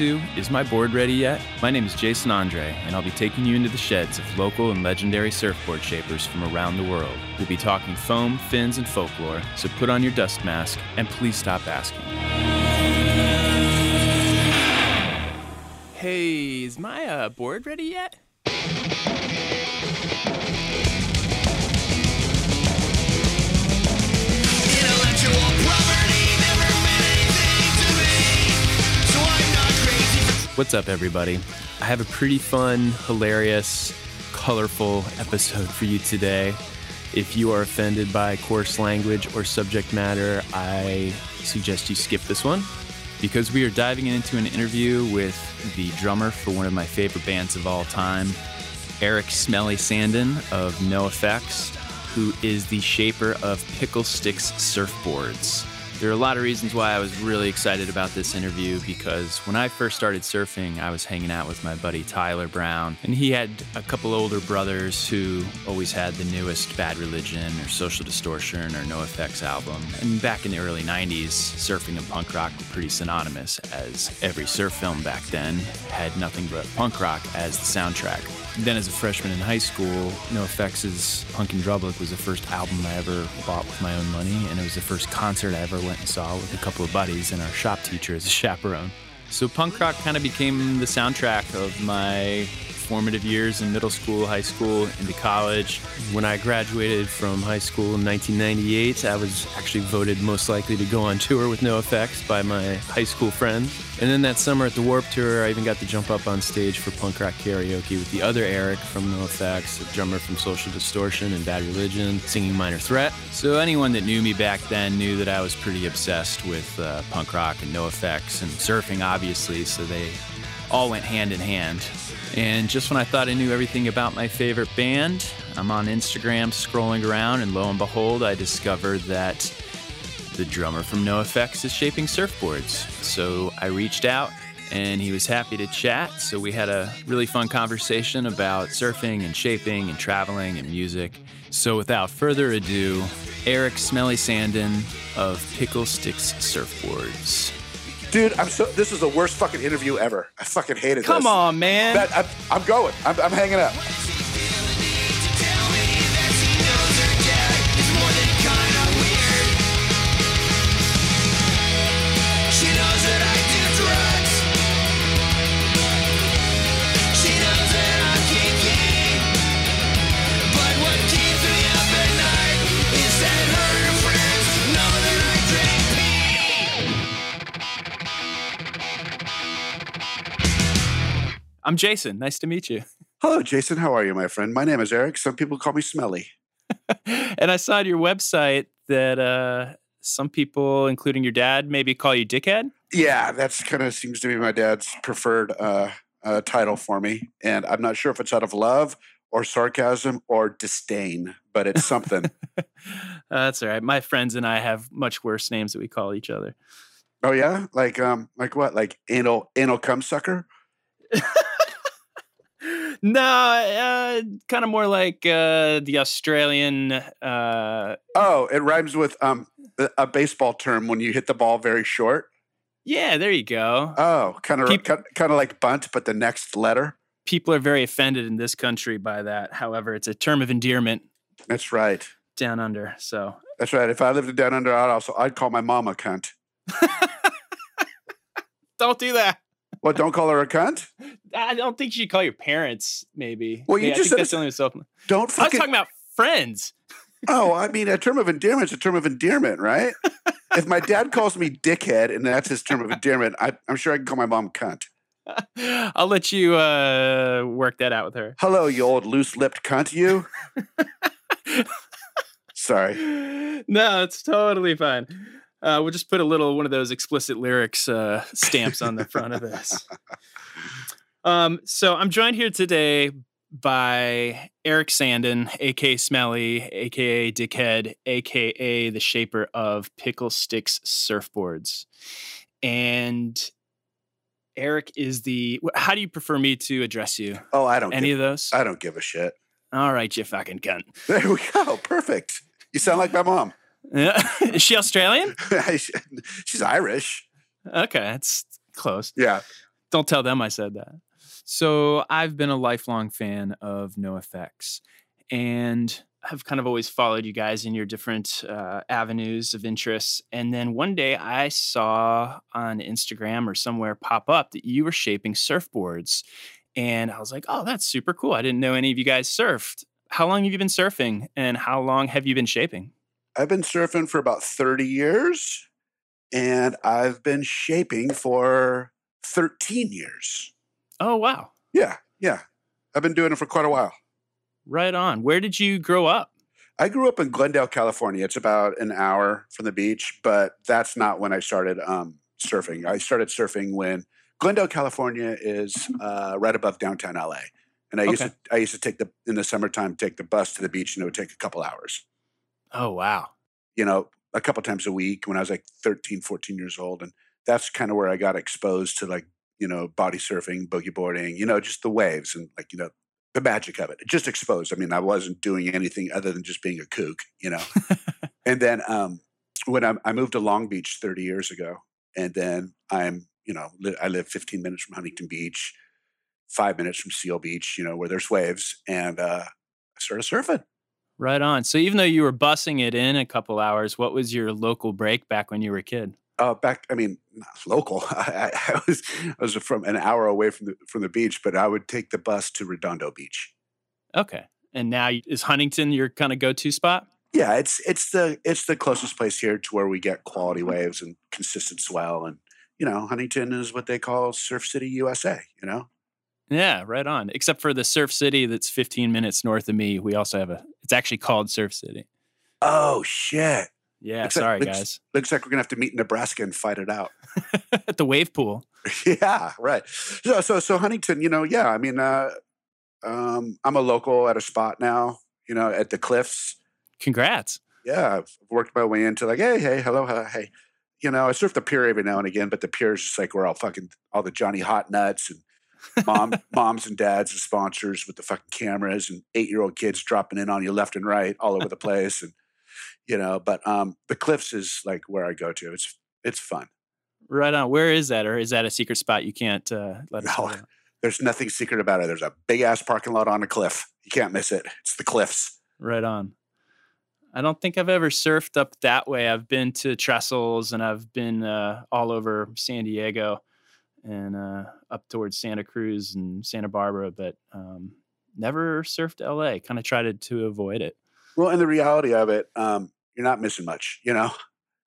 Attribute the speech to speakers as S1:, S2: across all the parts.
S1: Is My Board Ready Yet? My name is Jason Andre, and I'll be taking you into the sheds of local and legendary surfboard shapers from around the world. We'll be talking foam, fins, and folklore, so put on your dust mask and please stop asking. Hey, is my uh, board ready yet? What's up, everybody? I have a pretty fun, hilarious, colorful episode for you today. If you are offended by coarse language or subject matter, I suggest you skip this one because we are diving into an interview with the drummer for one of my favorite bands of all time, Eric Smelly Sandin of NOFX, who is the shaper of Pickle Sticks surfboards. There are a lot of reasons why I was really excited about this interview because when I first started surfing, I was hanging out with my buddy Tyler Brown, and he had a couple older brothers who always had the newest Bad Religion or Social Distortion or NOFX album. And back in the early 90s, surfing and punk rock were pretty synonymous, as every surf film back then had nothing but punk rock as the soundtrack. Then, as a freshman in high school, NOFX' Punk in Drublic was the first album I ever bought with my own money, and it was the first concert I ever went and saw with a couple of buddies and our shop teacher as a chaperone. So, punk rock kind of became the soundtrack of my formative years in middle school, high school, into college. When I graduated from high school in 1998, I was actually voted most likely to go on tour with NOFX by my high school friends. And then that summer at the Warp Tour, I even got to jump up on stage for punk rock karaoke with the other Eric from NOFX, a drummer from Social Distortion and Bad Religion, singing Minor Threat. So anyone that knew me back then knew that I was pretty obsessed with uh, punk rock and NOFX and surfing, obviously. So they all went hand in hand. And just when I thought I knew everything about my favorite band, I'm on Instagram scrolling around, and lo and behold, I discovered that the drummer from NOFX is shaping surfboards. So I reached out and he was happy to chat. So we had a really fun conversation about surfing and shaping and traveling and music. So without further ado, Eric Smelly Sandin of Pickle Sticks Surfboards.
S2: Dude, I'm so. This is the worst fucking interview ever. I fucking hated this.
S1: Come on, man.
S2: That, I'm, I'm going. I'm, I'm hanging up.
S3: I'm
S1: Jason. Nice to meet you.
S2: Hello, Jason. How are you, my friend? My name is Eric. Some people call me Smelly.
S1: and I saw on your website that uh, some people, including your dad, maybe call you dickhead.
S2: Yeah, that's kind of seems to be my dad's preferred uh, uh, title for me, and I'm not sure if it's out of love or sarcasm or disdain, but it's something.
S1: Uh, that's all right. My friends and I have much worse names that we call each other.
S2: oh yeah, like um, like what? Like anal anal cum sucker?
S1: No, uh, kind of more like uh, the Australian. Uh,
S2: Oh, it rhymes with um a- baseball term when you hit the ball very short.
S1: yeah, there you go.
S2: Oh, kind of kind of like bunt, but the next letter.
S1: People are very offended in this country by that. However, it's a term of endearment
S2: That's right.
S1: down under. So
S2: That's right. If I lived in down under, I'd also I'd call my mom a cunt.
S1: don't do that.
S2: What? Don't call her a cunt.
S1: I don't think you should call your parents. Maybe.
S2: Well, you just said
S1: that's the only self.
S2: Don't Fucking...
S1: I was talking about friends.
S2: oh, I mean, a term of endearment is a term of endearment, right? if my dad calls me dickhead and that's his term of endearment, I, I'm sure I can call my mom cunt.
S1: I'll let you uh, work that out with her.
S2: Hello, you old loose-lipped cunt, you. Sorry.
S1: No, it's totally fine. Uh, we'll just put a little one of those explicit lyrics uh, stamps on the front of this. Um, so I'm joined here today by Eric Sandin, aka Smelly, aka Dickhead, aka the shaper of Pickle Sticks surfboards. And Eric is the. How do you prefer me to address you?
S2: Oh, I don't.
S1: Any
S2: give,
S1: of those?
S2: I don't give a shit.
S1: All right, you fucking cunt.
S2: There we go. Perfect. You sound like my mom.
S1: Is she Australian?
S2: She's Irish.
S1: Okay, that's close.
S2: Yeah.
S1: Don't tell them I said that. So I've been a lifelong fan of NOFX and have kind of always followed you guys in your different uh, avenues of interest. And then one day I saw on Instagram or somewhere pop up that you were shaping surfboards. And I was like, oh, that's super cool. I didn't know any of you guys surfed. How long have you been surfing and how long have you been shaping?
S2: I've been surfing for about 30 years and I've been shaping for 13 years.
S1: Oh, wow.
S2: Yeah, yeah. I've been doing it for quite a while.
S1: Right on. Where did you grow up?
S2: I grew up in Glendale, California. It's about an hour from the beach, but that's not when I started um, surfing. I started surfing when Glendale, California is uh, right above downtown LA. And I used to I used to take the in the summertime take the bus to the beach and it would take a couple hours.
S1: Oh, wow.
S2: you know, a couple times a week when I was like 13, 14 years old. And that's kind of where I got exposed to like, you know, body surfing, boogie boarding, you know, just the waves and like, you know, the magic of it. It Just exposed. I mean, I wasn't doing anything other than just being a kook, you know. and then um, when I, I moved to Long Beach 30 years ago, and then I'm, you know, li- I live 15 minutes from Huntington Beach, five minutes from Seal Beach, you know, where there's waves. And uh, I started surfing.
S1: Right on. So even though you were bussing it in a couple hours, what was your local break back when you were a kid?
S2: Uh, back, I mean, not local. I, I was I was from an hour away from the from the beach, but I would take the bus to Redondo Beach.
S1: Okay. And now is Huntington your kind of go-to spot?
S2: Yeah, it's it's the it's the closest place here to where we get quality waves and consistent swell, and you know, Huntington is what they call Surf City, USA. You know,
S1: Yeah, right on. Except for the Surf City that's 15 minutes north of me, we also have a. It's actually called Surf City.
S2: oh shit!
S1: Yeah,
S2: Looks
S1: sorry
S2: looks-
S1: guys.
S2: Looks like we're gonna have to meet in Nebraska and fight it out.
S1: At the wave pool.
S2: yeah, right. So so so Huntington, you know, yeah. I mean, uh, um, I'm a local at a spot now. You know, at the Cliffs.
S1: Congrats.
S2: yeah, I've worked my way into like, hey, hey, hello, hey. You know, I surf the pier every now and again, but the pier is just like where all fucking all the Johnny Hot Nuts and mom, moms and dads and sponsors with the fucking cameras and eight year old kids dropping in on you left and right all over the place. And you know, but um the cliffs is like where I go to. It's it's fun.
S1: Right on. Where is that? Or is that a secret spot you can't uh, let us
S2: No.
S1: know?
S2: There's nothing secret about it. There's a big ass parking lot on a cliff. You can't miss it. It's the cliffs.
S1: Right on. I don't think I've ever surfed up that way. I've been to Trestles and I've been uh, all over San Diego and uh, up towards Santa Cruz and Santa Barbara, but um, never surfed LA. Kind of tried to avoid it.
S2: Well, and the reality of it, um, you're not missing much, you know.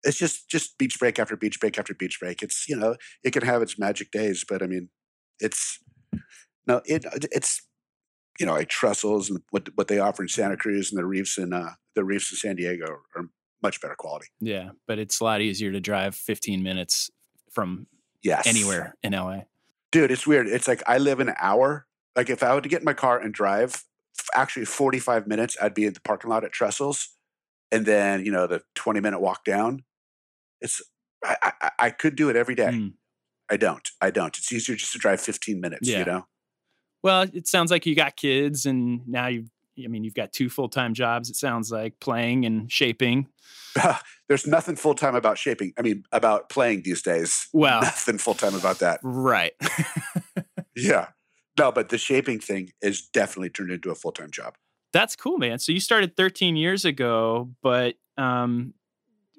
S2: It's just just beach break after beach break after beach break. It's you know it can have its magic days, but I mean, it's no, it it's you know like Trestles and what what they offer in Santa Cruz and the reefs in uh, the reefs in San Diego are much better quality.
S1: Yeah, but it's a lot easier to drive 15 minutes from
S2: Yes,
S1: anywhere in LA.
S2: Dude. It's weird. It's like I live an hour. Like if I were to get in my car and drive, actually 45 minutes, I'd be in the parking lot at Trestles, and then you know the 20 minute walk down. It's I, I, I could do it every day.
S1: Mm.
S2: I don't. I don't. It's easier just to drive 15 minutes.
S1: Yeah.
S2: You know.
S1: Well, it sounds like you got kids and now you've, I mean, you've got two full time jobs, it sounds like playing and shaping.
S2: There's nothing full time about shaping. I mean, about playing these days.
S1: Well,
S2: Nothing full time about that.
S1: right.
S2: Yeah. No, but the shaping thing is definitely turned into a full time job.
S1: That's cool, man. So you started 13 years ago, but um,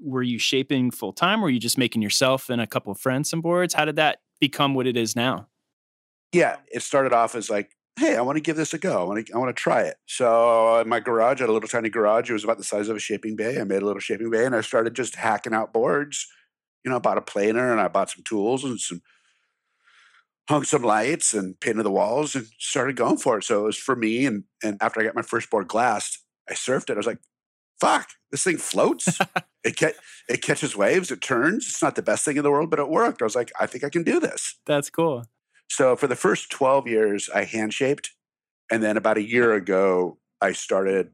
S1: were you shaping full time? Were you just making yourself and a couple of friends some boards? How did that become what it is now?
S2: yeah, it started off as like, hey, I want to give this a go. I want to, I want to try it. So in my garage, I had a little tiny garage. It was about the size of a shaping bay. I made a little shaping bay, and I started just hacking out boards. You know, I bought a planer and I bought some tools and some hung some lights and painted the walls and started going for it. So it was for me. And and after I got my first board glassed, I surfed it. I was like, fuck, this thing floats. it ca- it catches waves. It turns. It's not the best thing in the world, but it worked. I was like, I think I can do this.
S1: That's cool.
S2: So for the first 12 years, I hand shaped. And then about a year ago, I started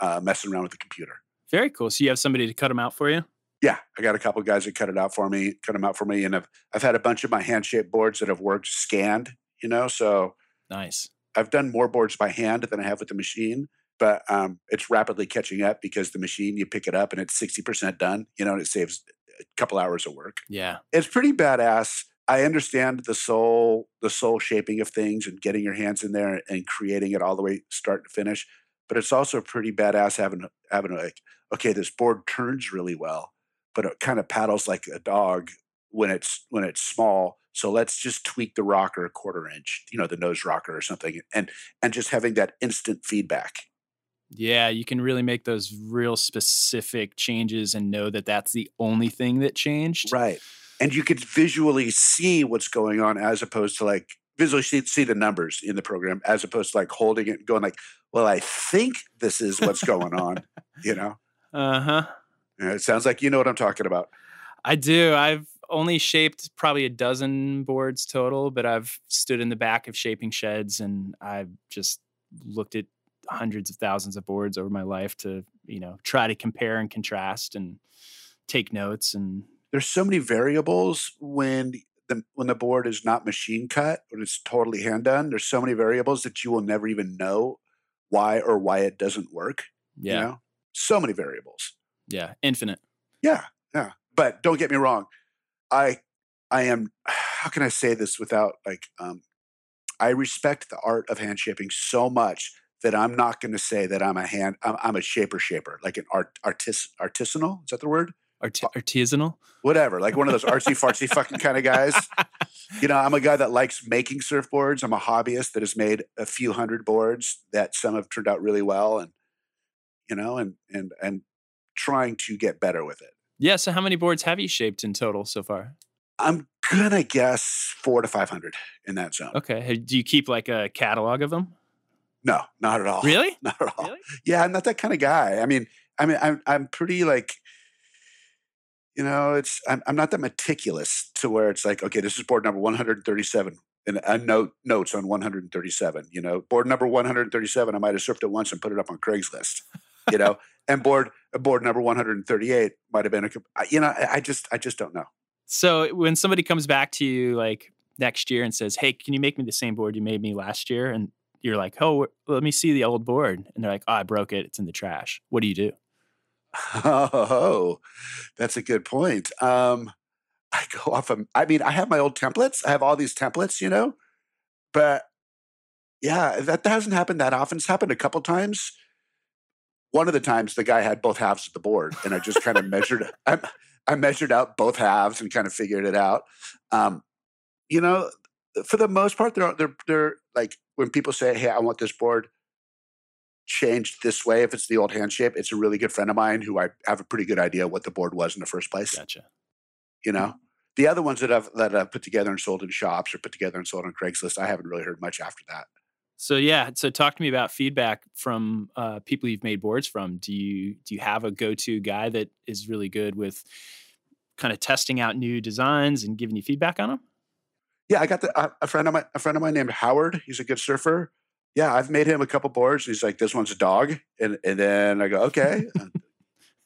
S2: uh, messing around with the computer.
S1: Very cool. So you have somebody to cut them out for you?
S2: Yeah, I got a couple guys that cut it out for me, cut them out for me. And I've, I've had a bunch of my hand shaped boards that have worked scanned, you know. So
S1: Nice.
S2: I've done more boards by hand than I have with the machine, but um, it's rapidly catching up because the machine, you pick it up and it's 60% done, you know, and it saves a couple hours of work.
S1: Yeah.
S2: It's pretty badass. I understand the soul, the soul shaping of things and getting your hands in there and creating it all the way start to finish. But it's also pretty badass having having like, okay, this board turns really well, but it kind of paddles like a dog when it's when it's small. So let's just tweak the rocker a quarter inch, you know, the nose rocker or something, and and just having that instant feedback.
S1: Yeah, you can really make those real specific changes and know that that's the only thing that changed.
S2: Right. And you could visually see what's going on as opposed to like visually see, see the numbers in the program as opposed to like holding it and going like, well, I think this is what's going on, you know?
S1: Uh huh.
S2: Yeah, It sounds like you know what I'm talking about.
S1: I do. I've only shaped probably a dozen boards total, but I've stood in the back of shaping sheds and I've just looked at hundreds of thousands of boards over my life to, you know, try to compare and contrast and take notes and
S2: There's so many variables when the when the board is not machine cut, when it's totally hand done. There's so many variables that you will never even know why or why it doesn't work.
S1: yeah,
S2: You know? So many variables.
S1: yeah, infinite.
S2: Yeah, yeah. But don't get me wrong. I I am how can I say this without like um I respect the art of hand shaping so much that I'm not going to say that I'm a hand I'm, I'm a shaper shaper like an art artis artisanal is that the word
S1: Art- artisanal.
S2: whatever like one of those artsy fartsy fucking kind of guys you know I'm a guy that likes making surfboards I'm a hobbyist that has made a few hundred boards that some have turned out really well and you know and and and trying to get better with it
S1: Yeah. So, how many boards have you shaped in total so far?
S2: I'm gonna guess four to five hundred in that zone.
S1: Okay. Do you keep like a catalog of them?
S2: No, not at all.
S1: Really?
S2: Not at all.
S1: Really?
S2: Yeah, I'm not that kind of guy. I mean, I mean, I'm I'm pretty like, you know, it's I'm I'm not that meticulous to where it's like, okay, this is board number 137, and a note notes on 137. You know, board number 137, I might have surfed it once and put it up on Craigslist. You know, and board board number 138 might have been a, you know, I, I just I just don't know.
S1: So, when somebody comes back to you like next year and says, Hey, can you make me the same board you made me last year? And you're like, Oh, let me see the old board. And they're like, Oh, I broke it. It's in the trash. What do you do?
S2: Oh, that's a good point. Um, I go off of, I mean, I have my old templates. I have all these templates, you know, but yeah, that, hasn't happened that often. It's happened a couple times. One of the times the guy had both halves of the board and I just kind of measured, I, I measured out both halves and kind of figured it out. Um, you know, for the most part, they're, they're, they're like when people say, Hey, I want this board changed this way if it's the old hand shape it's a really good friend of mine who i have a pretty good idea what the board was in the first place
S1: Gotcha.
S2: you know the other ones that i've that i've put together and sold in shops or put together and sold on craigslist i haven't really heard much after that
S1: So yeah, so talk to me about feedback from uh, people you've made boards from. Do you do you have a go to guy that is really good with kind of testing out new designs and giving you feedback on them?
S2: yeah i got the, uh, a friend of mine a friend of mine named howard he's a good surfer yeah i've made him a couple boards And he's like this one's a dog. And and then i go okay.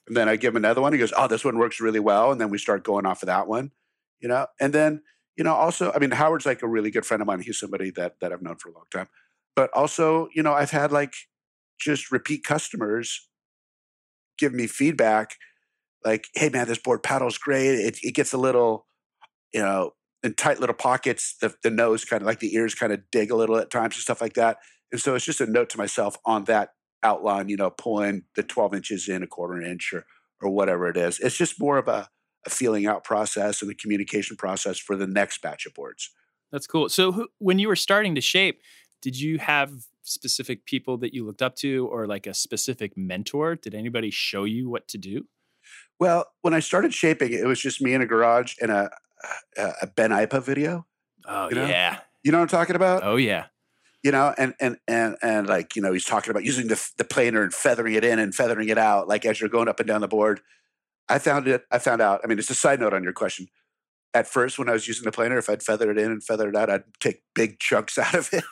S2: And then i give him another one he goes oh this one works really well. And then we start going off of that one you know? And then you know also i mean howard's like a really good friend of mine he's somebody that that i've known for a long time. But also you know i've had like just repeat customers give me feedback like hey man this board paddles great it, it gets a little you know in tight little pockets the, the nose kind of like the ears kind of dig a little at times and stuff like that and so it's just a note to myself on that outline you know pulling the 12 inches in a quarter inch or or whatever it is it's just more of a, a feeling out process and a communication process for the next batch of boards
S1: That's cool. So who, when you were starting to shape, did you have specific people that you looked up to or like a specific mentor? Did anybody show you what to do?
S2: well when i started shaping it was just me in a garage and a a, Ben Aipa video
S1: Oh
S2: You know?
S1: yeah.
S2: you know what i'm talking about
S1: Oh yeah.
S2: you know, and and and and like you know, he's talking about using the the planer and feathering it in and feathering it out, like as you're going up and down the board. I found it. I found out. I mean, it's a side note on your question. At first, when I was using the planer, if I'd feather it in and feather it out, I'd take big chunks out of it.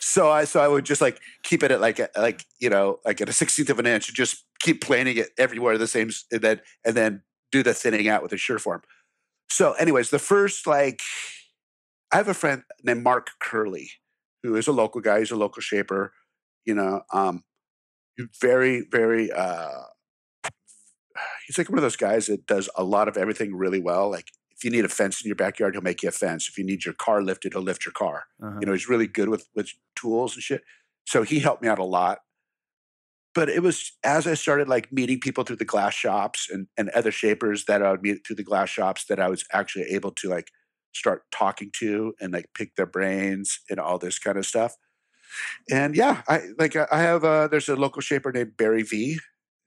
S2: so I so I would just like keep it at like a, like you know like at a sixteenth of an inch, and just keep planing it everywhere the same, and then and then do the thinning out with a Surform. So, anyways, the first like I have a friend named Mark Curley who is a local guy. He's a local shaper. You know, um, very, very. Uh, he's like one of those guys that does a lot of everything really well. Like if you need a fence in your backyard, he'll make you a fence. If you need your car lifted, he'll lift your car.
S1: Uh-huh.
S2: You know, he's really good with with tools and shit. So he helped me out a lot. But it was as I started like meeting people through the glass shops and, and other shapers that I would meet through the glass shops that I was actually able to like start talking to and like pick their brains and all this kind of stuff. And yeah, I like I have uh there's a local shaper named Barry V,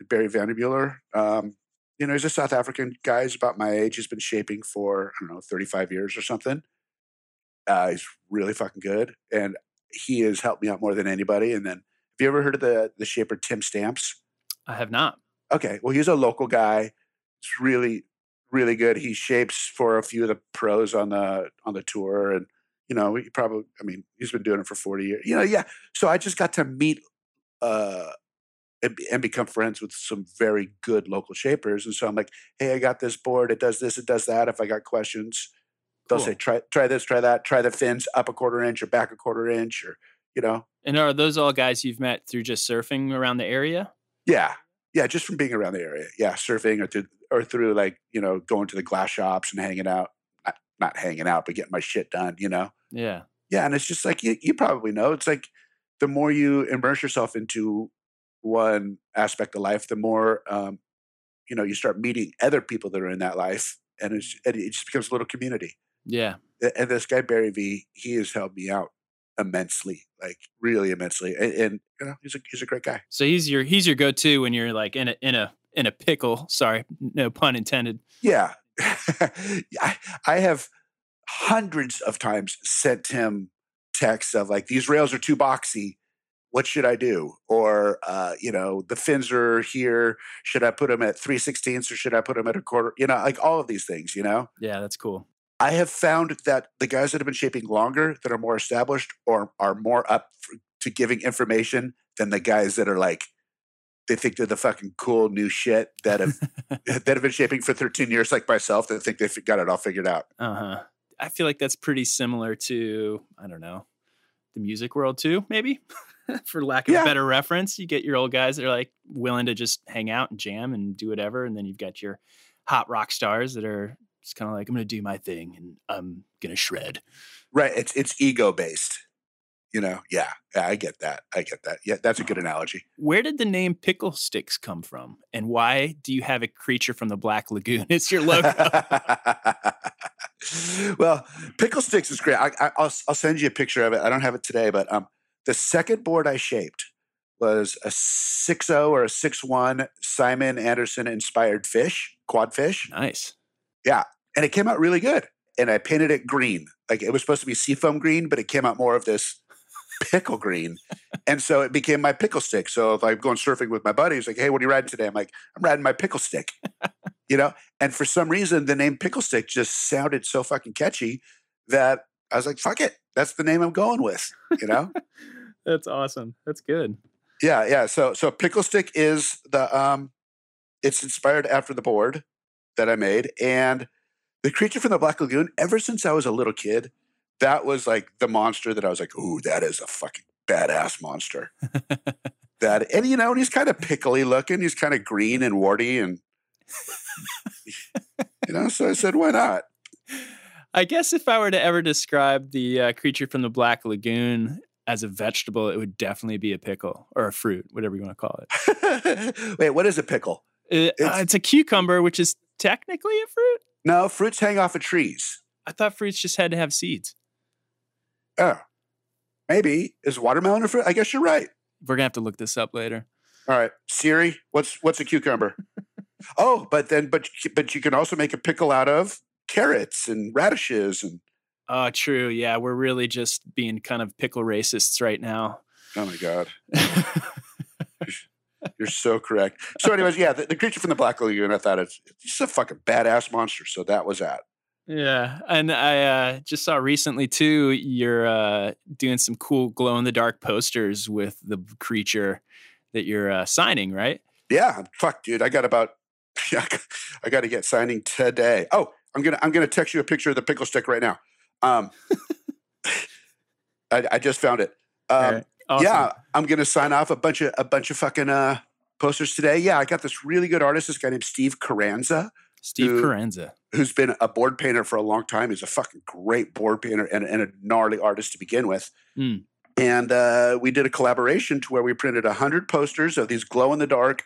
S2: Barry Vanderbuehler. Um, you know, he's a South African guy. He's about my age. He's been shaping for I don't know 35 years or something. Uh, he's really fucking good, and he has helped me out more than anybody. And then, you ever heard of the the shaper Tim Stamps?
S1: I have not.
S2: Okay, well, he's a local guy. He's really, really good. He shapes for a few of the pros on the on the tour, and you know, he probably. I mean, he's been doing it for forty years. You know, yeah. So I just got to meet uh, and, and become friends with some very good local shapers, and so I'm like, hey, I got this board. It does this. It does that. If I got questions, they'll say try try this, try that, try the fins up a quarter inch or back a quarter inch, or you know,
S1: And are those all guys you've met through just surfing around the area?
S2: Yeah. Yeah, just from being around the area. Yeah, surfing or through or through like, you know, going to the glass shops and hanging out. Not, not hanging out, but getting my shit done, you know.
S1: Yeah.
S2: Yeah, and it's just like you, you probably know. It's like the more you immerse yourself into one aspect of life, the more um, you know, you start meeting other people that are in that life and it's and it just becomes a little community.
S1: Yeah.
S2: And this guy Barry V, he has helped me out immensely, like really immensely. And, and you know, he's a he's a great guy.
S1: So he's your he's your go-to when you're like in a in a in a pickle. Sorry, no pun intended.
S2: Yeah. I, I have hundreds of times sent him texts of like, these rails are too boxy. What should I do? Or, uh, you know, the fins are here. Should I put them at 3 16ths or should I put them at a quarter? You know, like all of these things, you know?
S1: Yeah, that's cool.
S2: I have found that the guys that have been shaping longer, that are more established, or are more up for, to giving information than the guys that are like, they think they're the fucking cool new shit that have that have been shaping for 13 years, like myself, that think they've got it all figured out.
S1: Uh huh. I feel like that's pretty similar to I don't know the music world too. Maybe for lack of
S2: Yeah.
S1: a better reference, you get your old guys that are like willing to just hang out and jam and do whatever, and then you've got your hot rock stars that are just kind of like I'm going to do my thing and I'm going to shred.
S2: Right? It's it's ego based. You know? Yeah, yeah. I get that. I get that. Yeah, that's a good analogy.
S1: Where did the name Pickle Sticks come from, and why do you have a creature from the Black Lagoon? It's your logo.
S2: well, pickle sticks is great. I, I, I'll I'll send you a picture of it. I don't have it today, but um, the second board I shaped was a 6.0 or a 6-1 Simon Anderson inspired fish, quad fish.
S1: nice.
S2: And it came out really good. And I painted it green. Like it was supposed to be seafoam green, but it came out more of this pickle green. and so it became my pickle stick. So if I'm going surfing with my buddies, like, hey, what are you riding today? I'm like, I'm riding my pickle stick. you know? And for some reason, the name pickle stick just sounded so fucking catchy that I was like, fuck it. That's the name I'm going with. You know?
S1: That's awesome. That's good.
S2: yeah, yeah. So so pickle stick is the um it's inspired after the board that I made. And the creature from the Black Lagoon, ever since I was a little kid, that was like the monster that I was like, ooh, that is a fucking badass monster. that and you know, and he's kind of pickly looking, he's kind of green and warty and you know, so I said, why not?
S1: I guess if I were to ever describe the uh, creature from the Black Lagoon as a vegetable, it would definitely be a pickle or a fruit, whatever you want to call it.
S2: Wait, what is a pickle?
S1: Uh,
S2: It's-
S1: it's a cucumber, which is technically a fruit.
S2: No, fruits hang off of trees.
S1: I thought fruits just had to have seeds.
S2: Oh. Maybe. Is watermelon a fruit? I guess you're right.
S1: We're gonna have to look this up later.
S2: All right, Siri, what's what's a cucumber? oh, but then but but you can also make a pickle out of carrots and radishes and
S1: Oh, true. Yeah, we're really just being kind of pickle racists right now.
S2: oh my god, you're so correct. So, anyways, yeah, the, the creature from the Black Lagoon, I thought it's it's just a fucking badass monster. So that was that.
S1: yeah, and I uh, just saw recently too. You're uh, doing some cool glow in the dark posters with the creature that you're uh, signing, right?
S2: Yeah, fuck, dude, I got about I got to get signing today. Oh, I'm gonna I'm gonna text you a picture of the pickle stick right now. Um, I, I just found it. Um.
S1: Awesome.
S2: Yeah, I'm gonna sign off a bunch of a bunch of fucking uh posters today. Yeah, I got this really good artist, this guy named Steve Carranza.
S1: Steve
S2: who-
S1: Carranza.
S2: who's been a board painter for a long time. He's a fucking great board painter and, and a gnarly artist to begin with.
S1: Mm.
S2: And uh, we did a collaboration to where we printed 100 posters of these glow in the dark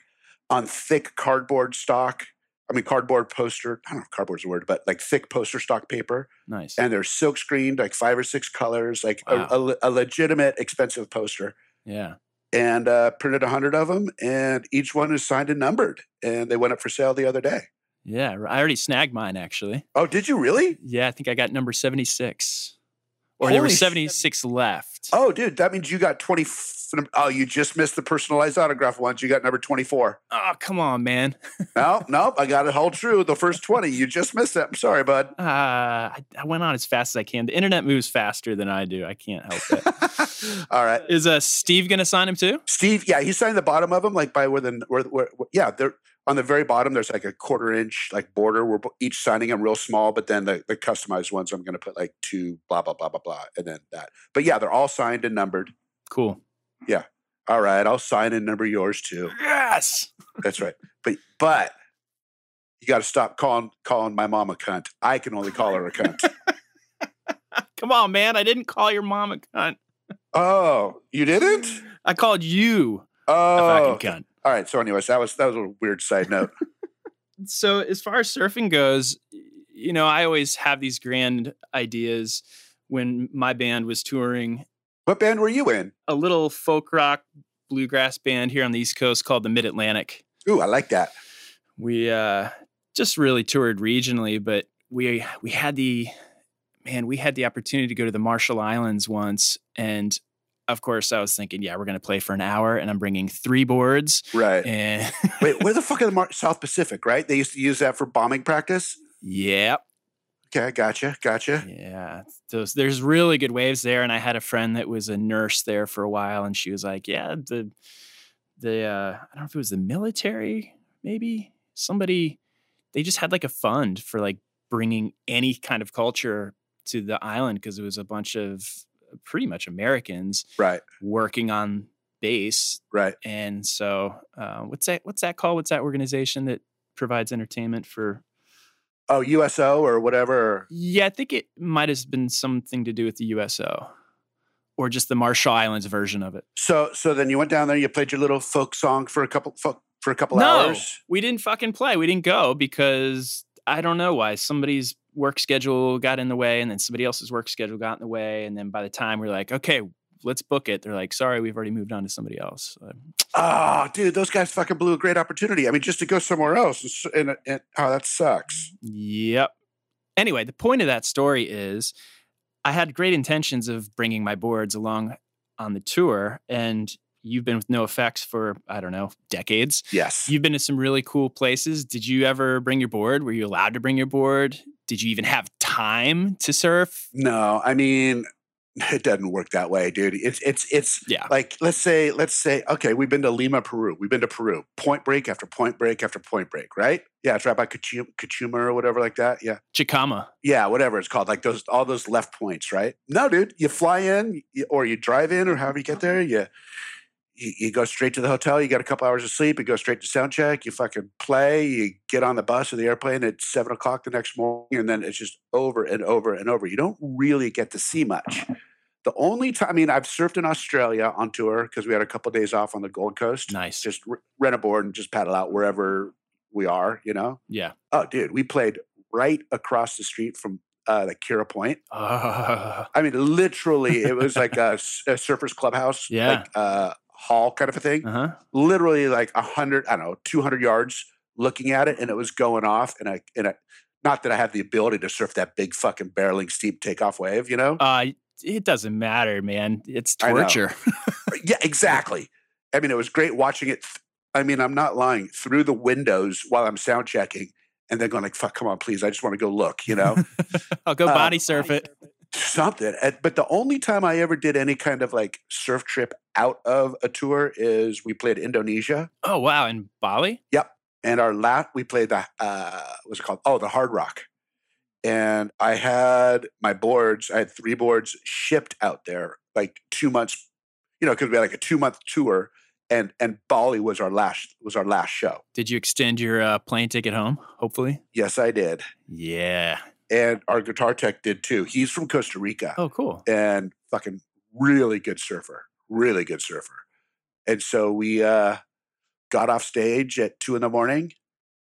S2: on thick cardboard stock. I mean, cardboard poster. I don't know if cardboard's a word, but like thick poster stock paper.
S1: Nice.
S2: And they're silk screened, like five or six colors, like a-
S1: Wow.
S2: a, le- a legitimate expensive poster.
S1: yeah.
S2: And uh, printed 100 of them, and each one is signed and numbered. And they went up for sale the other day.
S1: Yeah. I already snagged mine actually.
S2: Oh, did you really?
S1: Yeah, I think I got number 76. Or there were
S2: Holy sh-
S1: 76 left.
S2: Oh, dude, that means you got 20. f- Oh, you just missed the personalized autograph once. You got number 24.
S1: Oh, come on, man.
S2: No, nope, I got it hold true. The first 20, you just missed it. I'm sorry, bud.
S1: Uh, I, I went on as fast as I can. The internet moves faster than I do. I can't help it.
S2: All right.
S1: Is uh, Steve going to sign him too?
S2: Steve, yeah, he signed the bottom of them, like by where the, where, where, where- yeah, they're on the very bottom. There's like a quarter inch like border. We're each signing them real small, but then the, the customized ones, I'm going to put like two, blah, blah, blah, blah, blah, and then that. But yeah, they're all signed and numbered.
S1: Cool. Yeah.
S2: All right, I'll sign and number yours too.
S1: Yes.
S2: That's right. But but you got to stop calling calling my mom a cunt. I can only call her a cunt.
S1: Come on, man. I didn't call your mom a cunt.
S2: oh, you didn't?
S1: I called you a
S2: Oh,
S1: fucking cunt.
S2: All right. So, anyways, that was that was a weird side note.
S1: So, as far as surfing goes, you know, I always have these grand ideas when my band was touring
S2: what band were you in?
S1: a little folk rock bluegrass band here on the East Coast called the Mid Atlantic.
S2: Ooh, I like that.
S1: we uh just really toured regionally but we we had the man we had the opportunity to go to the marshall islands once and of course i was thinking yeah we're going to play for an hour and i'm bringing three boards
S2: Right.
S1: and
S2: Wait, where the fuck are the Mar- South Pacific? Right? They used to use that for bombing practice.
S1: yep
S2: Okay, gotcha, gotcha.
S1: yeah those there's really good waves there and i had a friend that was a nurse there for a while and she was like yeah the the uh i don't know if it was the military maybe somebody they just had like a fund for like bringing any kind of culture to the island because it was a bunch of pretty much americans
S2: Right,
S1: working on base
S2: right.
S1: and so uh, what's that what's that called what's that organization that provides entertainment for
S2: Oh, USO or whatever.
S1: yeah, I think it might have been something to do with the USO or just the Marshall Islands version of it.
S2: So, so then you went down there. You played your little folk song for a couple folk, for a couple
S1: no,
S2: hours.
S1: we didn't fucking play. We didn't go because I don't know why. Somebody's work schedule got in the way, and then somebody else's work schedule got in the way. And then by the time we are like, okay, let's book it, they're like, sorry, we've already moved on to somebody else.
S2: Oh, dude, those guys fucking blew a great opportunity. I mean, just to go somewhere else. And, and, and oh, that sucks.
S1: Yep. Anyway, the point of that story is I had great intentions of bringing my boards along on the tour, and you've been with NOFX for, I don't know, decades.
S2: Yes.
S1: You've been to some really cool places. Did you ever bring your board? Were you allowed to bring your board? Did you even have time to surf?
S2: No, I mean, it doesn't work that way, dude. It's it's it's
S1: Yeah.
S2: like let's say let's say okay, we've been to Lima, Peru. We've been to Peru. Point break after point break after point break, right? Yeah, it's right by Kachuma, Kachuma or whatever like that. Yeah,
S1: Chicama.
S2: yeah, whatever it's called, like those all those left points, right? No, dude, you fly in or you drive in or however you get there. You you, you go straight to the hotel. You got a couple hours of sleep. You go straight to sound check. You fucking play. You get on the bus or the airplane at seven o'clock the next morning, and then it's just over and over and over. You don't really get to see much. The only time, I mean, I've surfed in Australia on tour because we had a couple days off on the Gold Coast.
S1: Nice.
S2: Just r- rent a board and just paddle out wherever we are. You know.
S1: Yeah.
S2: Oh, dude, we played right across the street from uh, the Kirra Point.
S1: Uh,
S2: I mean, literally, it was like a surfers clubhouse,
S1: Yeah.
S2: like uh, hall kind of a thing.
S1: uh-huh.
S2: Literally, like a hundred, I don't know, two hundred yards, looking at it, and it was going off. And I, and I, not that I have the ability to surf that big fucking barreling steep takeoff wave, you know?
S1: Uh, it doesn't matter, man. It's torture.
S2: yeah, exactly. I mean, it was great watching it. th- I mean, I'm not lying through the windows while I'm sound checking, and then going like, "Fuck, come on, please! I just want to go look," you know.
S1: I'll go
S2: Uh,
S1: body surf it.
S2: something. But the only time I ever did any kind of like surf trip out of a tour is we played Indonesia,
S1: Oh wow, in Bali? Yep.
S2: And our last we played the uh, what's it called? Oh, the Hard Rock. And I had my boards. I had three boards shipped out there like two months, you know, because we had like a two month tour, and and Bali was our last was our last show.
S1: Did you extend your uh, plane ticket home? Hopefully.
S2: Yes, I did,
S1: Yeah.
S2: and our guitar tech did too. He's from Costa Rica
S1: Oh, cool.
S2: and fucking really good surfer, really good surfer. And so we uh, got off stage at two in the morning,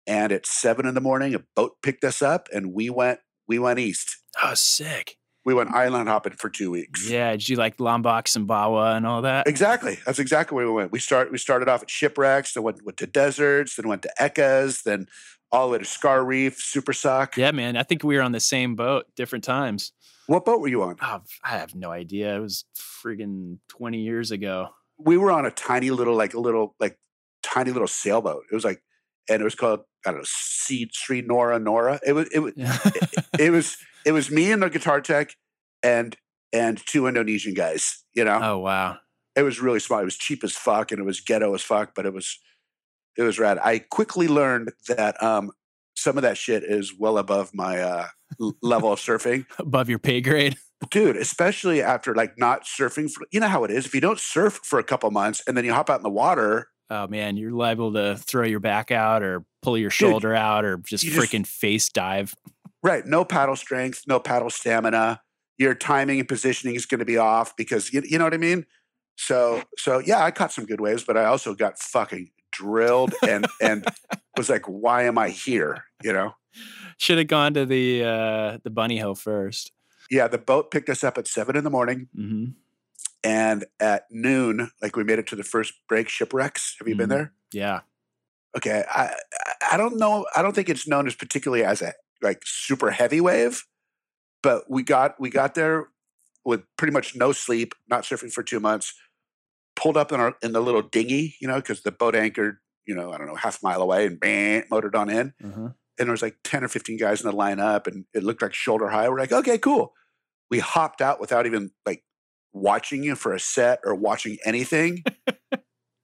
S2: and at seven in the morning, a boat picked us up, and we went we went east.
S1: Oh, sick.
S2: We went island hopping for two weeks.
S1: Yeah. Did you like Lombok, Sumbawa, and all that?
S2: Exactly. That's exactly where we went. We start we started off at shipwrecks, then went, went to deserts, then went to Ekas, then all the way to Scar Reef, Supersuck.
S1: Yeah, man. I think we were on the same boat, different times.
S2: What boat were you on?
S1: Oh, I have no idea. It was friggin' 20 years ago.
S2: We were on a tiny little, like a little, like tiny little sailboat. It was like, and it was called I don't know, Sea Sri Nora Nora. It was it was
S1: Yeah.
S2: it was it was me and the guitar tech and and two Indonesian guys. You know,
S1: oh, wow.
S2: it was really small. It was cheap as fuck and it was ghetto as fuck, but it was it was rad. I quickly learned that um some of that shit is well above my uh level of surfing.
S1: Above your pay grade.
S2: Dude, especially after like not surfing for you know how it is. If you don't surf for a couple months and then you hop out in the water,
S1: Oh, man. You're liable to throw your back out or pull your shoulder out or just
S2: you just-
S1: freaking face dive.
S2: right, no paddle strength, no paddle stamina. Your timing and positioning is going to be off because you, you know what I mean? So so yeah, I caught some good waves, but I also got fucking drilled and and was like, why am I here? You know?
S1: Should have gone to the uh, the bunny hill first.
S2: Yeah, the boat picked us up at seven in the morning,
S1: hmm
S2: and at noon, like we made it to the first break shipwrecks. Have you been
S1: Mhm.
S2: there?
S1: Yeah.
S2: Okay, I I- don't know. I don't think it's known as particularly as a like super heavy wave, but we got we got there with pretty much no sleep, not surfing for two months. Pulled up in our in the little dinghy, you know, because the boat anchored, you know, I don't know, half a mile away, and bang, motored on in.
S1: Uh-huh.
S2: And there was like 10 or 15 guys in the lineup and it looked like shoulder high. We're like, okay, cool. We hopped out without even like watching you for a set or watching anything.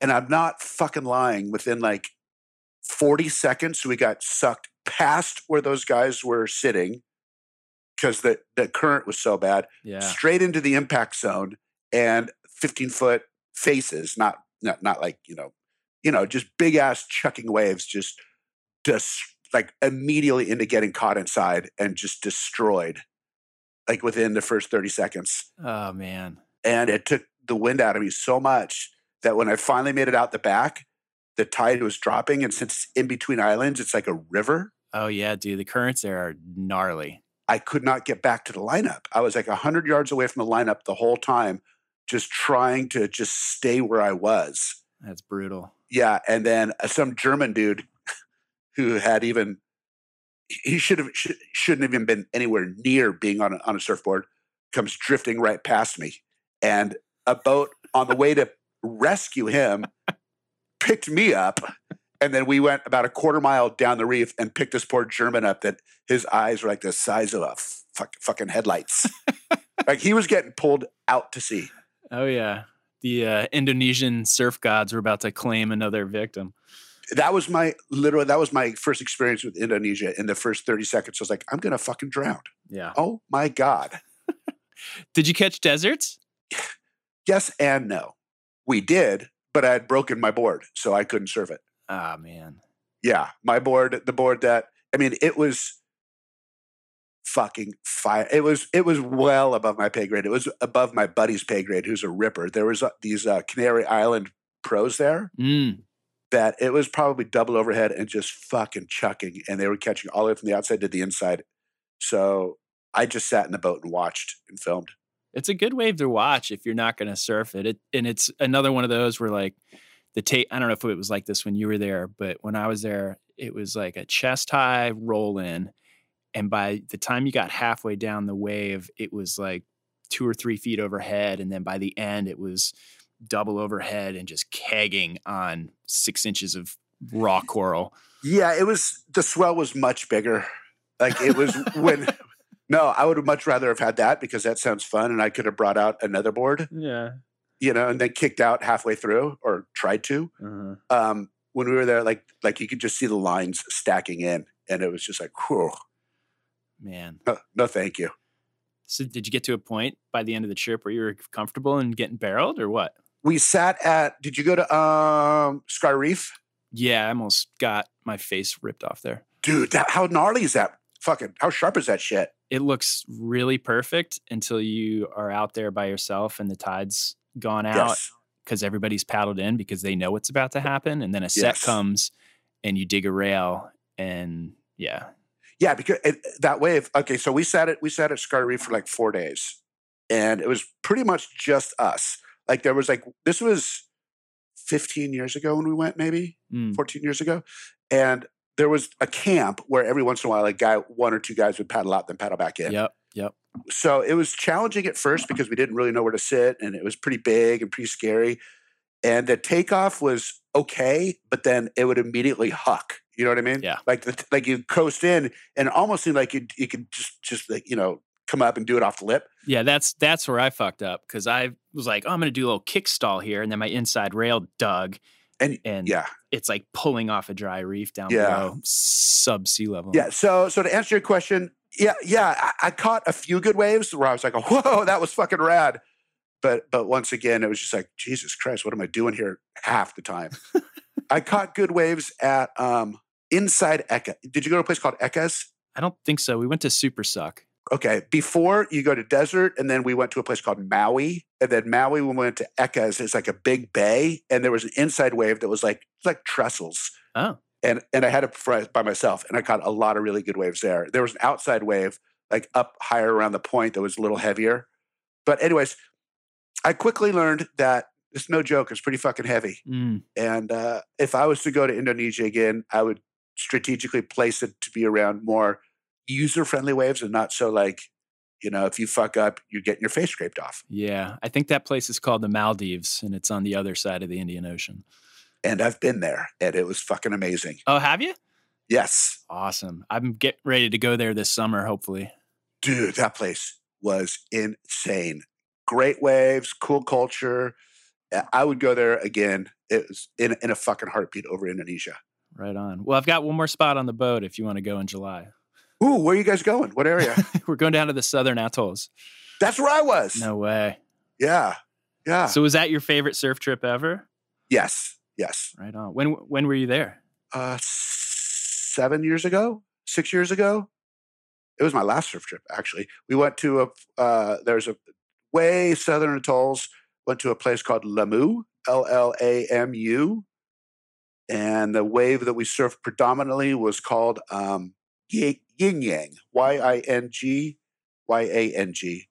S2: and I'm not fucking lying. Within like 40 seconds, we got sucked past where those guys were sitting because the, the current was so bad,
S1: Yeah.
S2: straight into the impact zone and 15 foot faces, not, not, not like, you know, you know, just big ass chucking waves, just, just like immediately into getting caught inside and just destroyed like within the first 30 seconds.
S1: Oh, man.
S2: And it took the wind out of me so much that when I finally made it out the back, the tide was dropping. And since it's in between islands, it's like a river.
S1: Oh, yeah, dude. The currents there are gnarly.
S2: I could not get back to the lineup. I was like 100 yards away from the lineup the whole time, just trying to just stay where I was.
S1: That's brutal.
S2: Yeah, and then uh, some German dude who had even he should have sh- shouldn't have even been anywhere near being on a, on a surfboard comes drifting right past me, and a boat on the way to rescue him picked me up, and then we went about a quarter mile down the reef and picked this poor German up that his eyes were like the size of a fuck, fucking headlights. like he was getting pulled out to sea.
S1: Oh, yeah. The uh, Indonesian surf gods were about to claim another victim.
S2: That was my literally that was my first experience with Indonesia. In the first 30 seconds, I was like, I'm gonna fucking drown.
S1: Yeah.
S2: Oh my God.
S1: Did you catch deserts?
S2: Yes and no. We did, but I had broken my board, so I couldn't serve it.
S1: Ah, man.
S2: Yeah. My board, the board that I mean, it was fucking fire. It was it was well above my pay grade. It was above my buddy's pay grade, who's a ripper. There was uh, these uh, Canary Island pros there
S1: Mm.
S2: That it was probably double overhead and just fucking chucking, and they were catching all the way from the outside to the inside. So I just sat in the boat and watched and filmed.
S1: It's a good wave to watch if you're not going to surf it. it. And it's another one of those where like the tape, I don't know if it was like this when you were there, but when I was there, it was like a chest high roll in. And by the time you got halfway down the wave, it was like two or three feet overhead. And then by the end, it was double overhead and just kegging on six inches of raw coral.
S2: Yeah, it was the swell was much bigger. Like it was when no, I would much rather have had that because that sounds fun and I could have brought out another board,
S1: Yeah.
S2: you know, and then kicked out halfway through or tried to.
S1: Uh-huh.
S2: Um, when we were there, like like you could just see the lines stacking in, and it was just like, whew,
S1: Man.
S2: no, no thank you.
S1: So did you get to a point by the end of the trip where you were comfortable and getting barreled or what?
S2: We sat at. Did you go to um Sky Reef,
S1: Yeah, I almost got my face ripped off there.
S2: dude? That, how gnarly is that? Fucking how sharp is that shit?
S1: It looks really perfect until you are out there by yourself and the tide's gone out
S2: Yes.
S1: because everybody's paddled in because they know what's about to happen. And then a set
S2: Yes.
S1: comes and you dig a rail and yeah.
S2: Yeah, because it, that wave. Okay, so we sat at we sat at Sky Reef for like four days, and it was pretty much just us. Like there was like this was fifteen years ago when we went, maybe
S1: Mm.
S2: 14 years ago. And there was a camp where every once in a while, like guy, one or two guys would paddle out, then paddle back in.
S1: Yep. Yep.
S2: So it was challenging at first because we didn't really know where to sit and it was pretty big and pretty scary. And the takeoff was okay, but then it would immediately huck. You know what I mean?
S1: Yeah.
S2: Like the, like you coast in and almost seemed like you you could just just like, you know, come up and do it off the lip.
S1: Yeah, that's that's where I fucked up because I was like, oh, I'm gonna do a little kick stall here, and then my inside rail dug,
S2: And
S1: and
S2: yeah.
S1: it's like pulling off a dry reef down
S2: Yeah.
S1: below sub sea level.
S2: Yeah. So so to answer your question, yeah, yeah, I, I caught a few good waves where I was like, whoa, that was fucking rad. But but once again, it was just like, Jesus Christ, what am I doing here half the time? I caught good waves at um inside Eka. Did you go to a place called Ekas?
S1: I don't think so. We went to Supersuck.
S2: Okay. Before you go to desert, and then we went to a place called Maui. And then Maui, we went to Ekas. It's like a big bay, and there was an inside wave that was like like trestles.
S1: Oh,
S2: and and I had it by myself, and I caught a lot of really good waves there. There was an outside wave, like up higher around the point, that was a little heavier. But anyways, I quickly learned that it's no joke. It's pretty fucking heavy.
S1: mm,
S2: And uh, if I was to go to Indonesia again, I would strategically place it to be around more user friendly waves and not so like, you know, if you fuck up, you're getting your face scraped off.
S1: yeah. I think that place is called the Maldives, and it's on the other side of the Indian Ocean.
S2: And I've been there, and it was fucking amazing.
S1: Oh, have you?
S2: Yes,
S1: Awesome. I'm getting ready to go there this summer, hopefully.
S2: dude, that place was insane. Great waves, cool culture. I would go there again. It was in in a fucking heartbeat over Indonesia.
S1: Right on. Well, I've got one more spot on the boat if you want to go in July.
S2: Ooh, where are you guys going? What area?
S1: We're going down to the southern atolls.
S2: That's where I was.
S1: No way.
S2: Yeah, yeah.
S1: So was that your favorite surf trip ever?
S2: yes, yes.
S1: Right on. When when were you there?
S2: Uh, seven years ago, six years ago. It was my last surf trip. Actually, we went to a. Uh, there's a way southern atolls. Went to a place called Lamu, L L A M U, and the wave that we surfed predominantly was called um, Ying Yang, Y I N G Y A N G,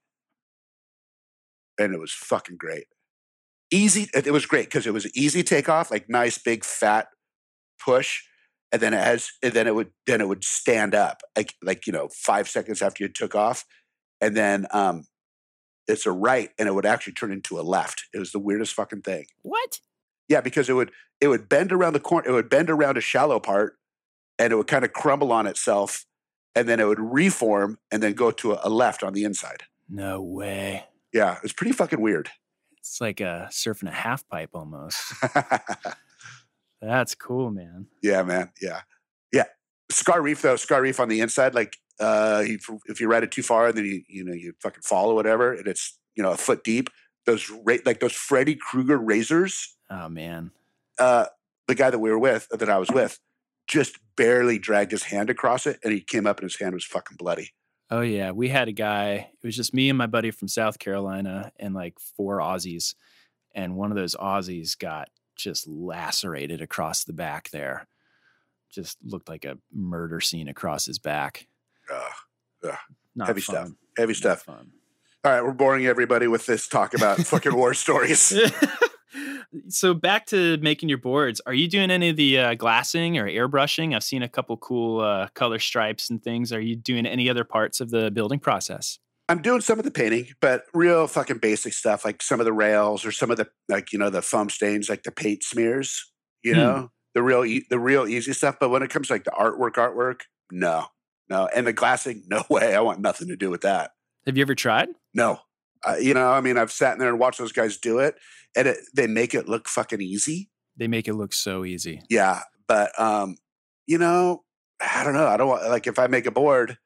S2: and it was fucking great. Easy. It it was great because it was an easy takeoff, like nice big fat push, and then as and then it would then it would stand up like like you know five seconds after you took off, and then um, it's a right, and it would actually turn into a left. It was the weirdest fucking thing.
S1: What?
S2: Yeah, because it would it would bend around the corner. It would bend around a shallow part, and it would kind of crumble on itself, and then it would reform and then go to a, left on the inside.
S1: No way.
S2: Yeah, it's pretty fucking weird.
S1: It's like a surfing a half pipe almost. That's cool, man.
S2: yeah, man. Yeah, yeah. Scar Reef though, Scar Reef on the inside, like uh, if, if you ride it too far and then you you know you fucking fall or whatever, and it's you know a foot deep. Those ra- like those Freddy Krueger razors.
S1: Oh man.
S2: uh, the guy that we were with, that I was with, just barely dragged his hand across it, and he came up and his hand was fucking bloody.
S1: Oh yeah, we had a guy. It was just me and my buddy from South Carolina and like four Aussies, and one of those Aussies got just lacerated across the back there. Just looked like a murder scene across his back. Not
S2: Heavy stuff. heavy
S1: Not
S2: stuff.
S1: Fun.
S2: All right, we're boring everybody with this talk about fucking war stories.
S1: so back to making your boards. Are you doing any of the uh, glassing or airbrushing? I've seen a couple cool uh, color stripes and things. Are you doing any other parts of the building process?
S2: I'm doing some of the painting, but real fucking basic stuff, like some of the rails or some of the like you know the foam stains, like the paint smears. You
S1: Hmm.
S2: know the real e- the real easy stuff. But when it comes to like the artwork, artwork, no, no, and the glassing, no way. I want nothing to do with that.
S1: Have you ever tried?
S2: No. Uh, you know, I mean, I've sat in there and watched those guys do it, and it, they make it look fucking easy.
S1: They make it look so easy.
S2: Yeah, but um, you know, I don't know. I don't want like if I make a board,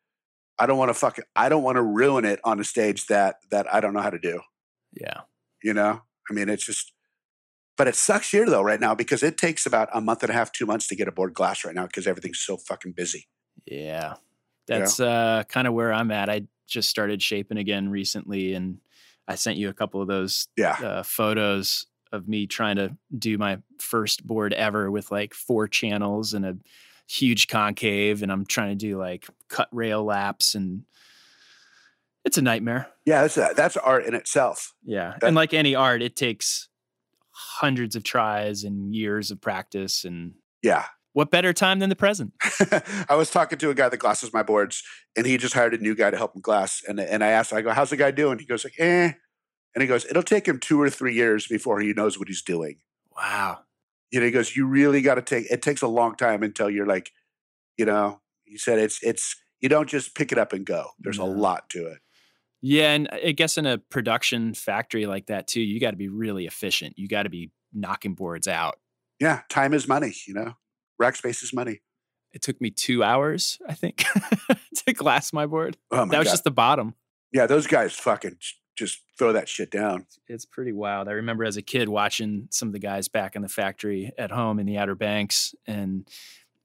S2: I don't want to fuck. I don't want to ruin it on a stage that that I don't know how to do.
S1: Yeah.
S2: You know, I mean, it's just But it sucks here though right now because it takes about a month and a half, two months to get a board glass right now because everything's so fucking busy.
S1: Yeah. That's uh, kind of where I'm at. I just started shaping again recently, and I sent you a couple of those
S2: Yeah.
S1: uh, photos of me trying to do my first board ever with like four channels and a huge concave, and I'm trying to do like cut rail laps, and it's a nightmare.
S2: Yeah, that's a, that's art in itself.
S1: Yeah,
S2: That-
S1: and like any art, it takes hundreds of tries and years of practice, and
S2: Yeah.
S1: What better time than the present?
S2: I was talking to a guy that glasses my boards, and he just hired a new guy to help him glass. And and I asked, I go, "How's the guy doing?" He goes, like, "Eh," and he goes, "It'll take him two or three years before he knows what he's doing."
S1: Wow.
S2: You know, he goes, "You really got to take. It takes a long time until you're like, you know." He said, "It's it's you don't just pick it up and go. There's a lot to it."
S1: Yeah, and I guess in a production factory like that too, you got to be really efficient. You got to be knocking boards out.
S2: Yeah, time is money. You know, rack space is money.
S1: It took me two hours, I think, to glass my board.
S2: Oh my
S1: that was
S2: god!
S1: just the bottom.
S2: yeah, those guys fucking just throw that shit down.
S1: It's pretty wild. I remember as a kid watching some of the guys back in the factory at home in the Outer Banks, and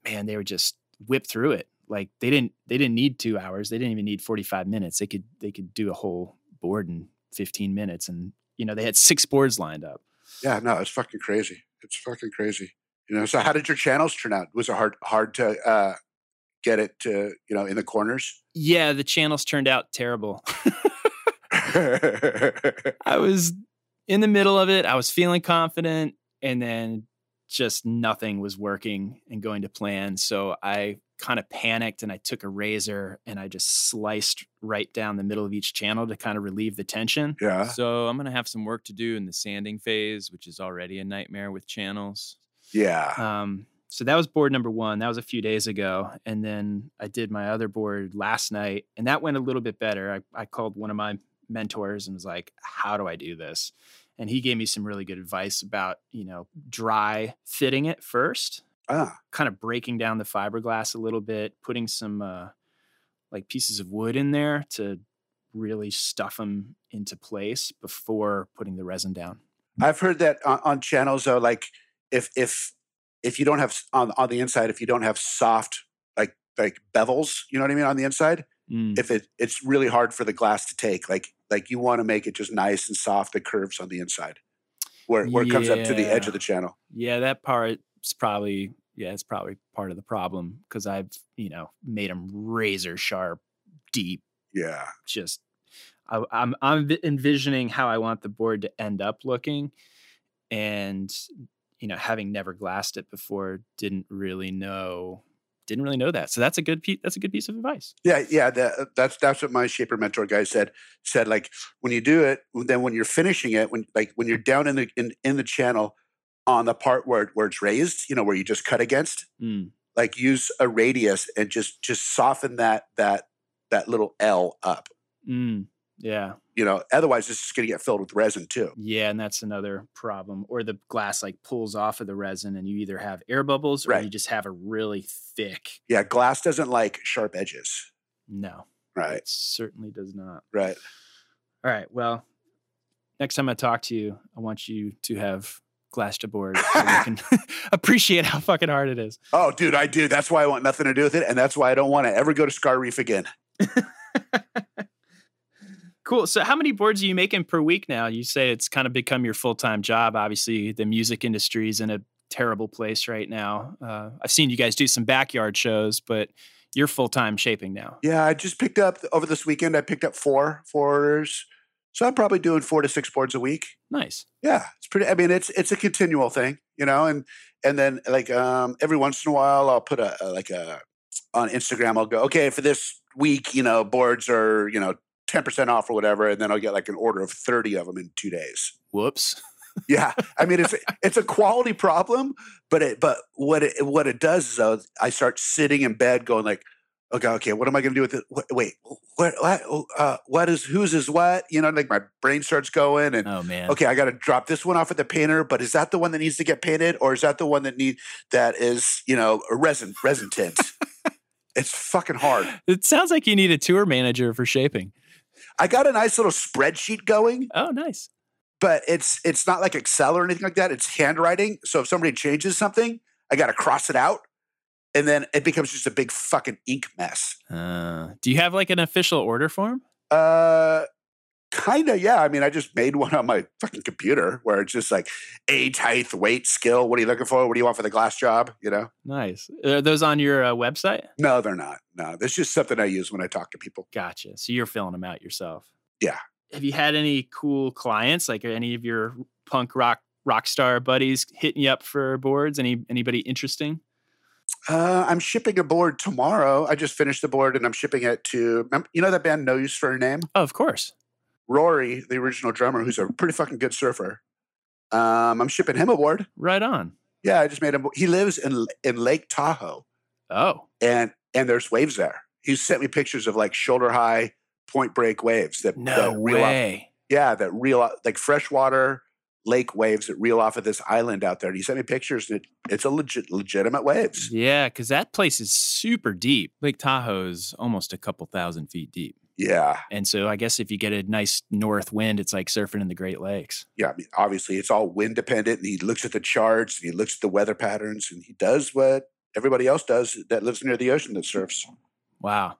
S1: man, they would just whip through it. Like they didn't they didn't need two hours. They didn't even need forty five minutes. They could they could do a whole board in fifteen minutes, and you know they had six boards lined up.
S2: Yeah, no, it's fucking crazy. It's fucking crazy. You know, so how did your channels turn out? Was it hard hard to uh, get it to you know in the corners?
S1: Yeah, the channels turned out terrible. I was in the middle of it. I was feeling confident, and then just nothing was working and going to plan. So I kind of panicked and I took a razor and I just sliced right down the middle of each channel to kind of relieve the tension.
S2: yeah,
S4: So I'm gonna have some work to do in the sanding phase, which is already a nightmare with channels.
S2: Yeah,
S1: Um, so that was board number one. That was a few days ago. And then I did my other board last night, and that went a little bit better. I, I called one of my mentors and was like, How do I do this? And he gave me some really good advice about, you know, dry fitting it first,
S2: ah,
S1: kind of breaking down the fiberglass a little bit, putting some uh, like pieces of wood in there to really stuff them into place before putting the resin down.
S2: I've heard that on, on channels though. Like if if if you don't have on on the inside, if you don't have soft like like bevels, you know what I mean on the inside.
S1: Mm.
S2: If it it's really hard for the glass to take. Like like you want to make it just nice and soft, the curves on the inside, where where it comes up to the edge of the channel.
S1: Yeah, that part's probably yeah, it's probably part of the problem because I've you know made them razor sharp, deep.
S2: Yeah,
S1: Just I, I'm I'm envisioning how I want the board to end up looking, and you know having never glassed it before, didn't really know didn't really know that. So that's a good piece. That's a good piece of advice.
S2: Yeah, yeah, that, that's that's what my shaper mentor guy said. Said like when you do it, then when you're finishing it, when like when you're down in the in, in the channel on the part where where it's raised, you know, where you just cut against,
S1: Mm.
S2: like use a radius and just just soften that that that little L up.
S1: Mm. Yeah.
S2: You know, otherwise it's just going to get filled with resin too.
S1: Yeah, and that's another problem. Or the glass like pulls off of the resin, and you either have air bubbles or
S2: Right.
S1: you just have a really thick.
S2: Yeah, glass doesn't like sharp edges.
S1: No,
S2: Right,
S1: it certainly does not.
S2: right.
S1: All right. Well, next time I talk to you, I want you to have glassed a board so we can appreciate how fucking hard it is.
S2: Oh, dude, I do. That's why I want nothing to do with it, and that's why I don't want to ever go to Scar Reef again.
S1: Cool. So, how many boards are you making per week now? You say it's kind of become your full time job. Obviously, the music industry is in a terrible place right now. Uh, I've seen you guys do some backyard shows, but you're full time shaping now.
S2: Yeah, I just picked up over this weekend. I picked up four four orders, so I'm probably doing four to six boards a week.
S1: Nice.
S2: Yeah, it's pretty. I mean, it's it's a continual thing, you know, and and then like um every once in a while, I'll put a, a like a on Instagram. I'll go okay for this week. You know, boards are you know ten percent off or whatever, and then I'll get like an order of thirty of them in two days.
S1: Whoops.
S2: Yeah, I mean it's it's a quality problem, but it but what it what it does is though, I start sitting in bed going like, okay, okay, what am I going to do with it? Wait, wait, what what uh, what is whose is what? You know, like my brain starts going and
S1: Oh, man.
S2: okay, I got to drop this one off at the painter, but is that the one that needs to get painted, or is that the one that need that is you know a resin resin tint? it's fucking hard.
S1: It sounds like you need a tour manager for shaping.
S2: I got a nice little spreadsheet going.
S1: Oh, nice.
S2: but it's it's not like Excel or anything like that. It's handwriting. So if somebody changes something, I got to cross it out, and then it becomes just a big fucking ink mess.
S1: Uh, do you have like an official order form?
S2: Uh, kind of. Yeah. I mean, I just made one on my fucking computer where it's just like age, height, weight, skill. What are you looking for? What do you want for the glass job? You know?
S1: Nice. Are those on your uh, website?
S2: No, they're not. No, that's just something I use when I talk to people.
S1: Gotcha. So you're filling them out yourself.
S2: Yeah.
S1: Have you had any cool clients, like any of your punk rock rock star buddies hitting you up for boards? Any anybody interesting?
S2: Uh, I'm shipping a board tomorrow. I just finished the board and I'm shipping it to, you know, that band No Use for a Name?
S1: Oh, of course.
S2: Rory, the original drummer, who's a pretty fucking good surfer. Um, I'm shipping him a board.
S1: Right on.
S2: Yeah, I just made him. He lives in in Lake Tahoe,
S1: Oh,
S2: and and there's waves there. He sent me pictures of like shoulder high, point break waves that
S1: no
S2: that reel off-
S1: way.
S2: yeah, that reel off- like freshwater lake waves that reel off of this island out there. And he sent me pictures, and it, it's a legit legitimate waves.
S1: Yeah, because that place is super deep. Lake Tahoe is almost a couple thousand feet deep.
S2: Yeah,
S1: And so I guess if you get a nice north wind, it's like surfing in the Great Lakes.
S2: yeah. I mean, obviously, it's all wind dependent, and he looks at the charts, and he looks at the weather patterns, and he does what everybody else does that lives near the ocean that surfs.
S1: Wow.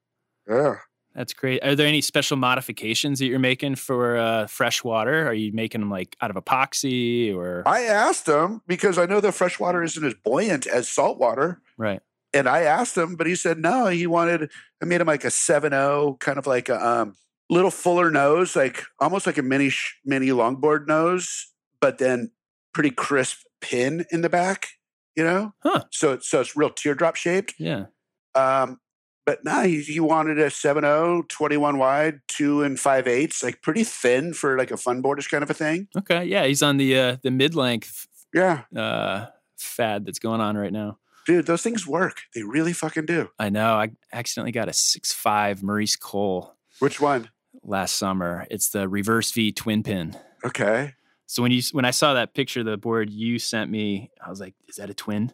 S2: Yeah.
S1: That's great. Are there any special modifications that you're making for uh, fresh water? Are you making them like out of epoxy or
S2: I asked them because I know the freshwater isn't as buoyant as saltwater.
S1: right?
S2: And I asked him, but he said no. He wanted, I made him like a 7 kind of like a um, little fuller nose, like almost like a mini, sh- mini longboard nose, but then pretty crisp pin in the back, you know?
S1: Huh.
S2: So, it's so it's real teardrop shaped.
S1: Yeah.
S2: Um, but no, he, he wanted a 7 21 wide, two and five eighths, like pretty thin for like a fun boardish kind of a thing.
S1: Okay. Yeah, he's on the uh, the mid length
S2: Yeah.
S1: uh, fad that's going on right now.
S2: Dude, those things work. They really fucking do.
S1: I know. I accidentally got a six five Maurice Cole
S2: Which one?
S1: last summer. It's the reverse V twin pin.
S2: Okay.
S1: So when you when I saw that picture of the board you sent me, I was like, "Is that a twin?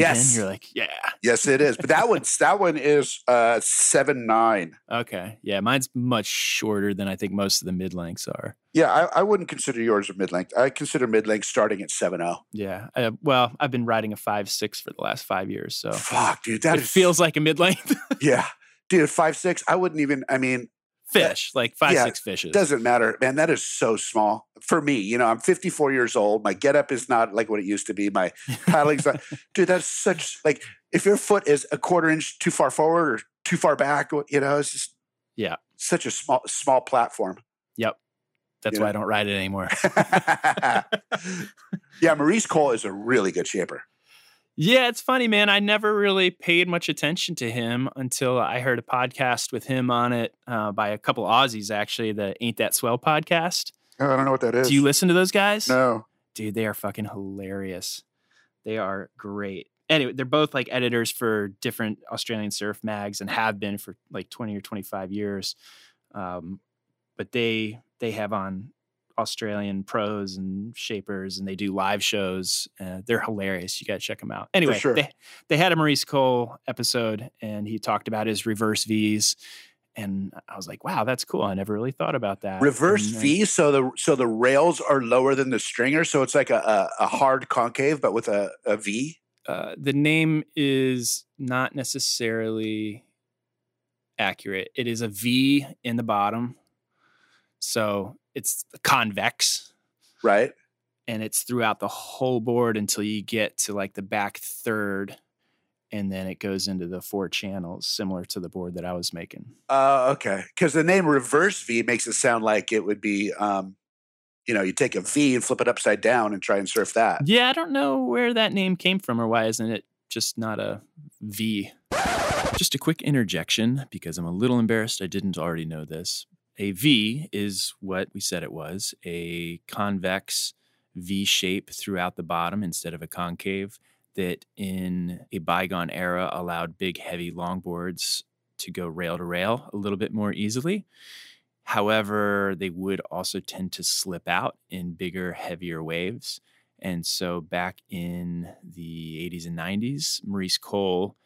S2: Yes.
S1: You're like, "Yeah."
S2: Yes, it is. But that one's that one is uh seven nine.
S1: Okay. Yeah, mine's much shorter than I think most of the mid lengths are.
S2: Yeah, I, I wouldn't consider yours a mid length. I consider mid length starting at seven zero.
S1: Yeah. Uh, well, I've been riding a five six for the last five years, so
S2: Fuck, dude, that is-
S1: feels like a mid length
S2: yeah, dude, five six. I wouldn't even. I mean,
S1: fish, like five
S2: Yeah,
S1: six fishes.
S2: doesn't matter, man. That is so small for me. You know, I'm 54 years old. My get up is not like what it used to be. My paddling's not. Dude, that's such like if your foot is a quarter inch too far forward or too far back, you know, it's just
S1: Yeah.
S2: such a small small platform.
S1: Yep. That's
S2: You
S1: why I don't ride it anymore.
S2: yeah, Maurice Cole is a really good shaper.
S1: Yeah, it's funny, man. I never really paid much attention to him until I heard a podcast with him on it uh, by a couple Aussies, actually, the Ain't That Swell podcast.
S2: Oh, I don't know what that is.
S1: Do you listen to those guys?
S2: No.
S1: Dude, they are fucking hilarious. They are great. Anyway, they're both like editors for different Australian surf mags and have been for like 20 or 25 years. Um, but they they have on Australian pros and shapers and they do live shows. Uh, they're hilarious. You got to check them out. Anyway,
S2: sure.
S1: they, they had a Maurice Cole episode and he talked about his reverse V's. And I was like, wow, that's cool. I never really thought about that.
S2: Reverse
S1: And,
S2: V, so the so the rails are lower than the stringer, so it's like a, a, a hard concave, but with a, a V.
S1: uh, the name is not necessarily accurate. It is a V in the bottom. So it's convex
S2: Right.
S1: and it's throughout the whole board until you get to like the back third. And then it goes into the four channels, similar to the board that I was making.
S2: Uh, okay. Because the name reverse V makes it sound like it would be, um, you know, you take a V and flip it upside down and try and surf that.
S1: Yeah, I don't know where that name came from or why isn't it just not a V? Just a quick interjection because I'm a little embarrassed I didn't already know this. A V is what we said it was a convex V shape throughout the bottom instead of a concave that in a bygone era allowed big, heavy longboards to go rail to rail a little bit more easily. However, they would also tend to slip out in bigger, heavier waves. And so back in the 80s and 90s, Maurice Cole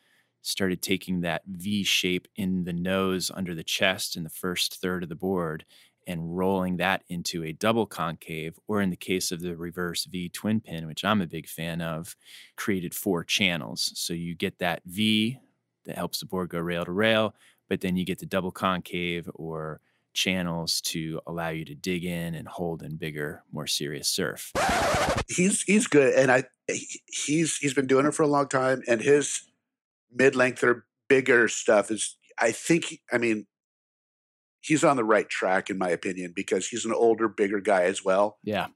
S1: started taking that V shape in the nose under the chest in the first third of the board and rolling that into a double concave, or in the case of the reverse V twin pin, which I'm a big fan of, created four channels. So you get that V that helps the board go rail to rail, but then you get the double concave or channels to allow you to dig in and hold in bigger, more serious surf.
S2: he's he's good, and I he's he's been doing it for a long time, and his mid length or bigger stuff is I think I mean he's on the right track in my opinion because he's an older, bigger guy as well.
S1: Yeah.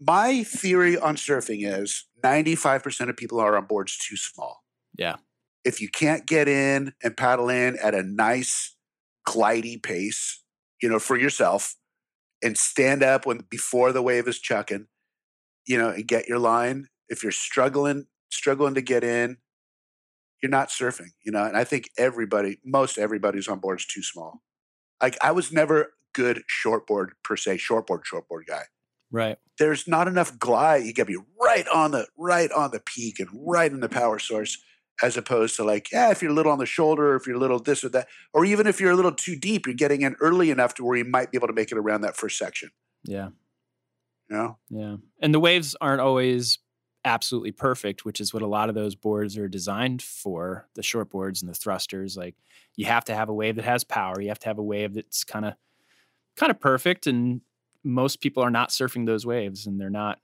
S2: My theory on surfing is 95% of people are on boards too small.
S1: Yeah.
S2: If you can't get in and paddle in at a nice glidey pace, you know, for yourself and stand up when before the wave is chucking, you know, and get your line. If you're struggling, struggling to get in, you're not surfing, you know. And I think everybody, most everybody's on boards too small. Like I was never good shortboard per se, shortboard, shortboard guy
S1: Right.
S2: there's not enough glide. You got to be right on the right on the peak and right in the power source, as opposed to like, yeah, if you're a little on the shoulder, or if you're a little this or that, or even if you're a little too deep, you're getting in early enough to where you might be able to make it around that first section.
S1: Yeah.
S2: You know,
S1: Yeah. And the waves aren't always absolutely perfect, which is what a lot of those boards are designed for the short boards and the thrusters. Like you have to have a wave that has power. You have to have a wave that's kind of kind of perfect. And most people are not surfing those waves and they're not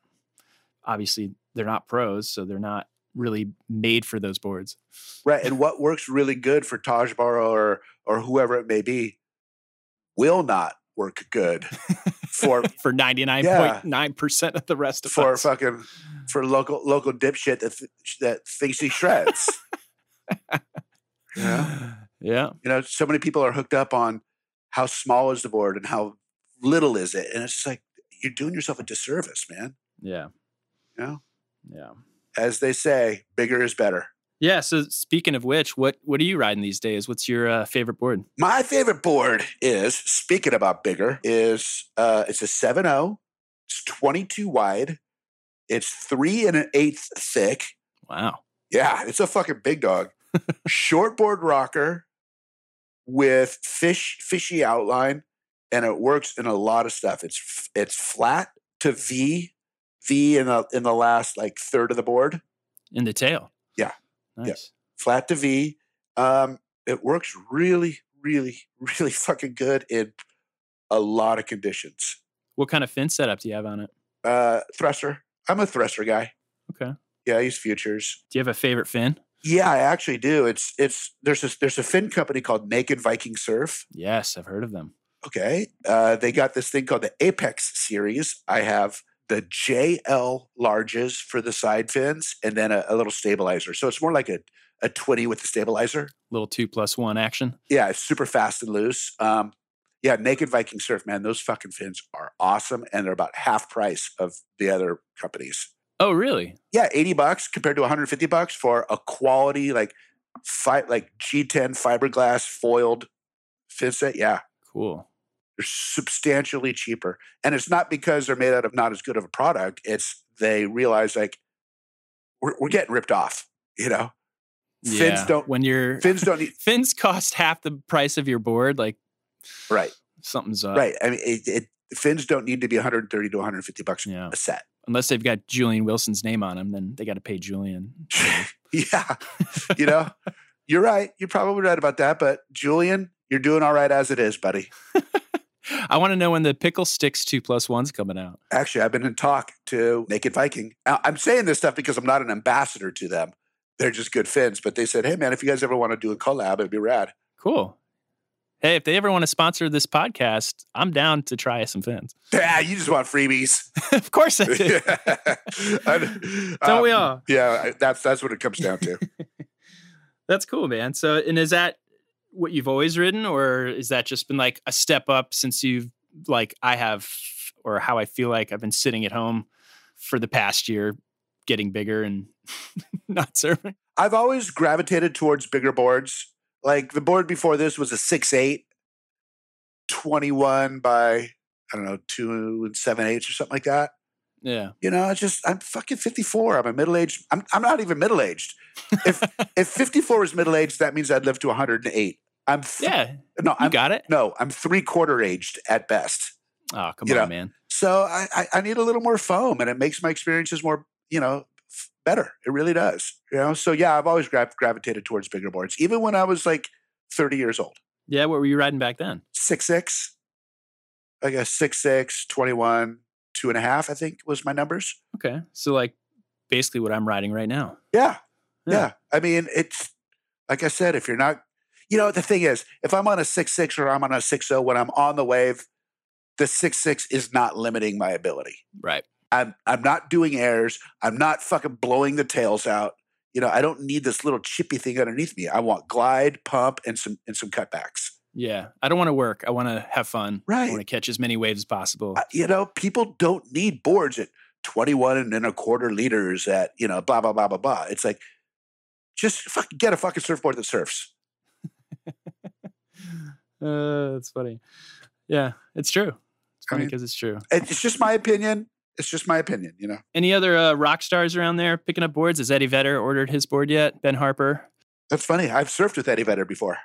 S1: obviously they're not pros, so they're not really made for those boards.
S2: right? And what works really good for Taj Burrow or or whoever it may be, will not work good for
S1: For 99.9% of the rest of
S2: for
S1: us.
S2: fucking for local local dipshit that th- that thinks he shreds. Yeah.
S1: yeah.
S2: you know so many people are hooked up on how small is the board and how little is it and it's just like you're doing yourself a disservice man
S1: Yeah.
S2: Yeah.
S1: Yeah.
S2: as they say bigger is better
S1: Yeah. So speaking of which, what what are you riding these days? What's your uh, favorite board?
S2: my favorite board is speaking about bigger is uh it's a 7-0 it's 22 wide it's three and an eighth thick
S1: Wow.
S2: yeah it's a fucking big dog shortboard rocker with fish fishy outline and it works in a lot of stuff it's it's flat to v v in the in the last like third of the board
S1: In the tail. Nice.
S2: Yeah. flat to v um it works really really really fucking good in a lot of conditions
S1: What kind of fin setup do you have on it?
S2: uh thruster i'm a thruster guy
S1: Okay.
S2: yeah i use futures
S1: Do you have a favorite fin?
S2: yeah i actually do it's it's there's a there's a fin company called naked viking surf
S1: Yes, I've heard of them.
S2: Okay. Uh, they got this thing called the Apex series. I have the JL larges for the side fins and then a, a little stabilizer. So it's more like a, a 20 with the stabilizer.
S1: Little two plus one action.
S2: Yeah, it's super fast and loose. Um, yeah, Naked Viking Surf, man, those fucking fins are awesome and they're about half price of the other companies.
S1: Oh, really?
S2: Yeah, 80 bucks compared to 150 bucks for a quality like fi- like G10 fiberglass foiled fin set. Yeah,
S1: Cool.
S2: They're substantially cheaper. And it's not because they're made out of not as good of a product. It's they realize like we're, we're getting ripped off, you know? Fins don't
S1: when you're
S2: fins don't need
S1: fins cost half the price of your board, like
S2: right,
S1: something's up.
S2: right. I mean it, it fins don't need to be 130 to 150 bucks
S1: Yeah.
S2: a set.
S1: Unless they've got Julian Wilson's name on them, then they got to pay Julian.
S2: yeah. You know, you're right. You're probably right about that. But Julian, you're doing all right as it is, buddy.
S1: I want to know when the pickle stix two plus one's coming out.
S2: Actually, I've been in talk to Naked Viking. I'm saying this stuff because I'm not an ambassador to them. They're just good fins. But they said, hey, man, if you guys ever want to do a collab, it'd be rad.
S1: Cool. Hey, if they ever want to sponsor this podcast, I'm down to try some fins.
S2: Yeah, you just want freebies.
S1: of course I do. Don't we
S2: um,
S1: all?
S2: Yeah, that's that's what it comes down to.
S1: That's cool, man. So, and is that what you've always ridden, or is that just been like a step up since you've like I have, or how I feel like I've been sitting at home for the past year, getting bigger and not serving?
S2: I've always gravitated towards bigger boards. Like the board before this was a 6'8, 21 by, I don't know, two and seven eighths or something like that.
S1: Yeah.
S2: You know, it's just I'm fucking 54. I'm a middle aged. I'm I'm not even middle aged. If if 54 is middle aged, that means I'd live to 108. I'm th-
S1: Yeah.
S2: no, I'm
S1: got it.
S2: no, I'm three quarter aged at best.
S1: Oh, come
S2: You
S1: on,
S2: know,
S1: man.
S2: So I, I, I need a little more foam, and it makes my experiences more, you know, f- better. It really does. You know, so yeah, I've always gra- gravitated towards bigger boards, even when I was like 30 years old.
S1: Yeah, what were you riding back then?
S2: Six six, I guess six six, 21, two and a half, I think was my numbers.
S1: Okay, so like basically what I'm riding right now.
S2: Yeah,
S1: Yeah.
S2: yeah. I mean, it's like I said, if you're not, you know, the thing is, if I'm on a six six or I'm on a six zero when I'm on the wave, the six six is not limiting my ability.
S1: Right.
S2: I'm I'm not doing airs. I'm not fucking blowing the tails out. You know, I don't need this little chippy thing underneath me. I want glide, pump, and some and some cutbacks.
S1: Yeah, I don't want to work. I want to have fun.
S2: Right.
S1: I want to catch as many waves as possible.
S2: Uh, You know, people don't need boards at 21 and a quarter liters at, you know, blah, blah, blah, blah, blah. It's like, just fucking get a fucking surfboard that surfs.
S1: Uh, that's funny. Yeah, it's true. It's
S2: I
S1: funny
S2: mean-
S1: because it's true.
S2: It's just my opinion. It's just my opinion, you know.
S1: Any other uh, rock stars around there picking up boards? Has Eddie Vedder ordered his board yet? Ben Harper,
S2: That's funny. I've surfed with Eddie Vedder before.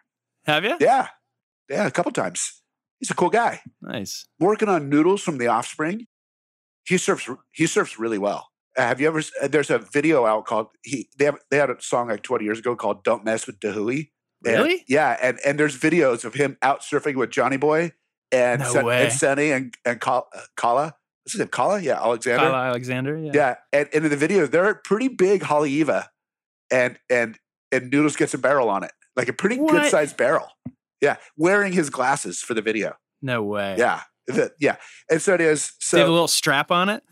S1: have you?
S2: Yeah. Yeah, a couple times. He's a cool guy.
S1: Nice.
S2: Working on Noodles from the Offspring. He surfs he surfs really well. Uh, have you ever uh, there's a video out called he they have they had a song like 20 years ago called Don't Mess with Da Hui. And-
S1: Really?
S2: yeah, and and there's videos of him out surfing with Johnny Boy and
S1: No way.
S2: and Sunny and and Kala. Uh, Kala. What's his name? Kala? Yeah, Alexander.
S1: Kala Alexander. Yeah.
S2: Yeah, and, and in the video, they're pretty big Haleiwa, and and and Noodles gets a barrel on it, like a pretty
S1: What?
S2: good sized barrel. Yeah, wearing his glasses for the video.
S1: No way.
S2: Yeah, the, yeah, and so it is.
S1: So They have a little strap on it.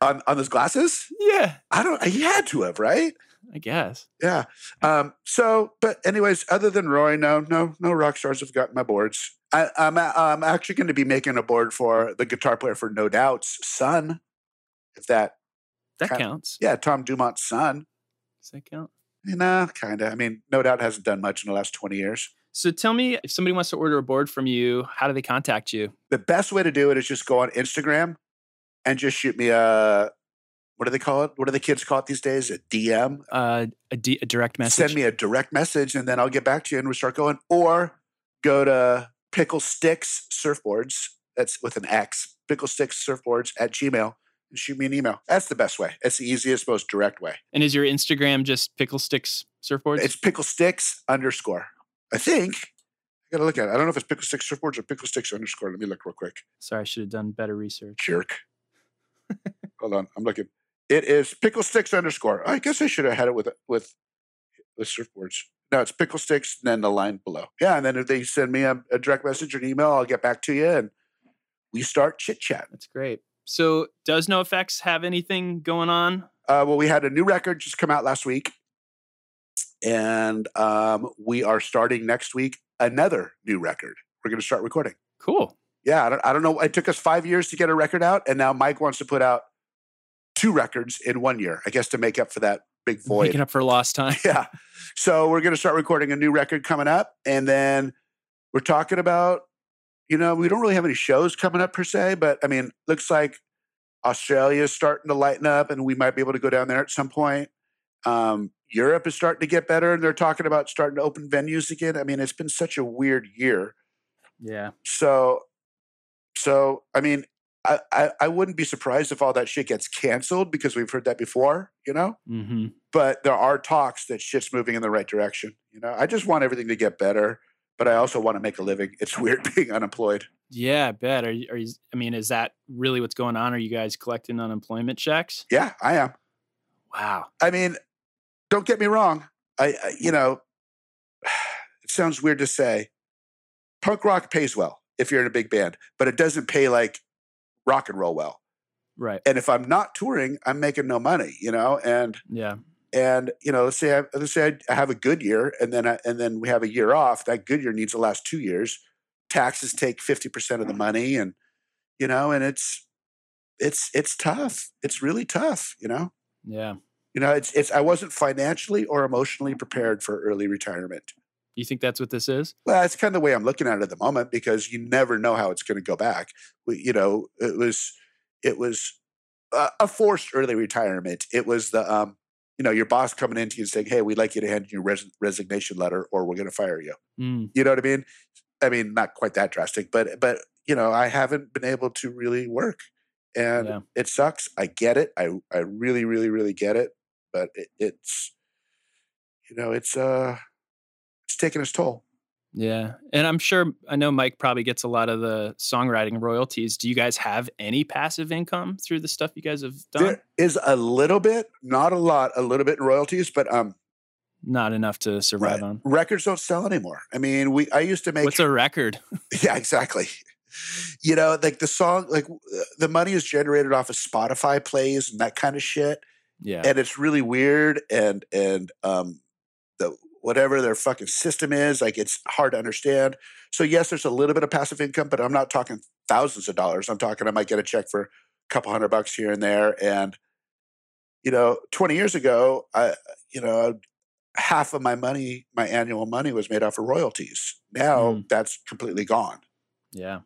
S2: on on those glasses,
S1: Yeah,
S2: I don't. He had to have, right?
S1: I guess.
S2: Yeah. Um. So, but anyways, other than Rory, no, no, no rock stars have gotten my boards. I, I'm a- I'm actually going to be making a board for the guitar player for No Doubt's son. If that,
S1: That
S2: Kind-
S1: counts.
S2: yeah, Tom Dumont's son.
S1: Does that count?
S2: Nah, kind of. I mean, No Doubt hasn't done much in the last 20 years.
S1: So tell me, if somebody wants to order a board from you, how do they contact you?
S2: The best way to do it is just go on Instagram and just shoot me a, what do they call it? What do the kids call it these days? A DM?
S1: Uh, a, D- a direct message.
S2: Send me a direct message and then I'll get back to you and we start going. Or go to Pickle Stix Surfboards. That's with an X. Pickle Stix Surfboards at Gmail and shoot me an email. That's the best way. It's the easiest, most direct way.
S1: And is your Instagram just pickle stix surfboards?
S2: It's Pickle Stix underscore. I think. I gotta look at it. I don't know if it's Pickle Stix Surfboards or Pickle Stix underscore. Let me look real quick.
S1: Sorry, I should have done better research.
S2: Jerk. Hold on, I'm looking. It is Pickle Stix underscore. I guess I should have had it with with with surfboards. No, it's Pickle Stix, and then the line below. Yeah, and then if they send me a, a direct message or an email, I'll get back to you, and we start chit chat.
S1: That's great. So does NOFX have anything going on?
S2: Uh, well, we had a new record just come out last week, and um, we are starting next week another new record. We're going to start recording.
S1: Cool.
S2: yeah, I don't, I don't know. It took us five years to get a record out, and now Mike wants to put out two records in one year, I guess, to make up for that big void.
S1: Making up for lost time.
S2: yeah. So we're going to start recording a new record coming up, and then we're talking about, you know, we don't really have any shows coming up per se, but I mean, looks like Australia is starting to lighten up, and we might be able to go down there at some point. Um, Europe is starting to get better, and they're talking about starting to open venues again. I mean, it's been such a weird year
S1: Yeah.
S2: so so i mean I, I i wouldn't be surprised if all that shit gets canceled because we've heard that before you know
S1: Mm-hmm.
S2: but there are talks that shit's moving in the right direction you know i just want everything to get better but i also want to make a living it's weird being unemployed
S1: Yeah, I bet. Are you, are you, I mean, is that really what's going on? Are you guys collecting unemployment checks?
S2: yeah i am
S1: Wow.
S2: i mean don't get me wrong i, I you know it sounds weird to say punk rock pays well if you're in a big band but it doesn't pay like rock and roll well
S1: Right.
S2: and if I'm not touring, I'm making no money, you know. And
S1: Yeah.
S2: and you know, let's say I, let's say I, have a good year, and then I, and then we have a year off. That good year needs to last two years. Taxes take fifty percent of the money, and you know, and it's it's it's tough. It's really tough, you know.
S1: Yeah.
S2: You know, it's it's I wasn't financially or emotionally prepared for early retirement.
S1: You think that's what this is?
S2: Well, that's kind of the way I'm looking at it at the moment because you never know how it's going to go back. We, you know, it was it was a, a forced early retirement. It was the um, you know, your boss coming into you and saying, "Hey, we'd like you to hand in your res- resignation letter, or we're going to fire you."
S1: Mm.
S2: You know what I mean? I mean, not quite that drastic, but but you know, I haven't been able to really work, and
S1: Yeah.
S2: it sucks. I get it. I I really, really, really get it. But it, it's, you know, it's uh, it's taking its toll.
S1: Yeah. And I'm sure I know Mike probably gets a lot of the songwriting royalties. Do you guys have any passive income through the stuff you guys have done?
S2: There is a little bit, not a lot, a little bit in royalties, but um,
S1: Not enough to survive
S2: right.
S1: on.
S2: records don't sell anymore. I mean, we I used to make
S1: What's a record?
S2: Yeah, exactly. You know, like the song, like uh, the money is generated off of Spotify plays and that kind of shit,
S1: Yeah.
S2: and it's really weird. And and um, the whatever their fucking system is, like it's hard to understand. So yes, there's a little bit of passive income, but I'm not talking thousands of dollars. I'm talking I might get a check for a couple hundred bucks here and there. And you know, 20 years ago, I you know half of my money, my annual money, was made off of royalties. Now
S1: Mm.
S2: that's completely gone
S1: yeah.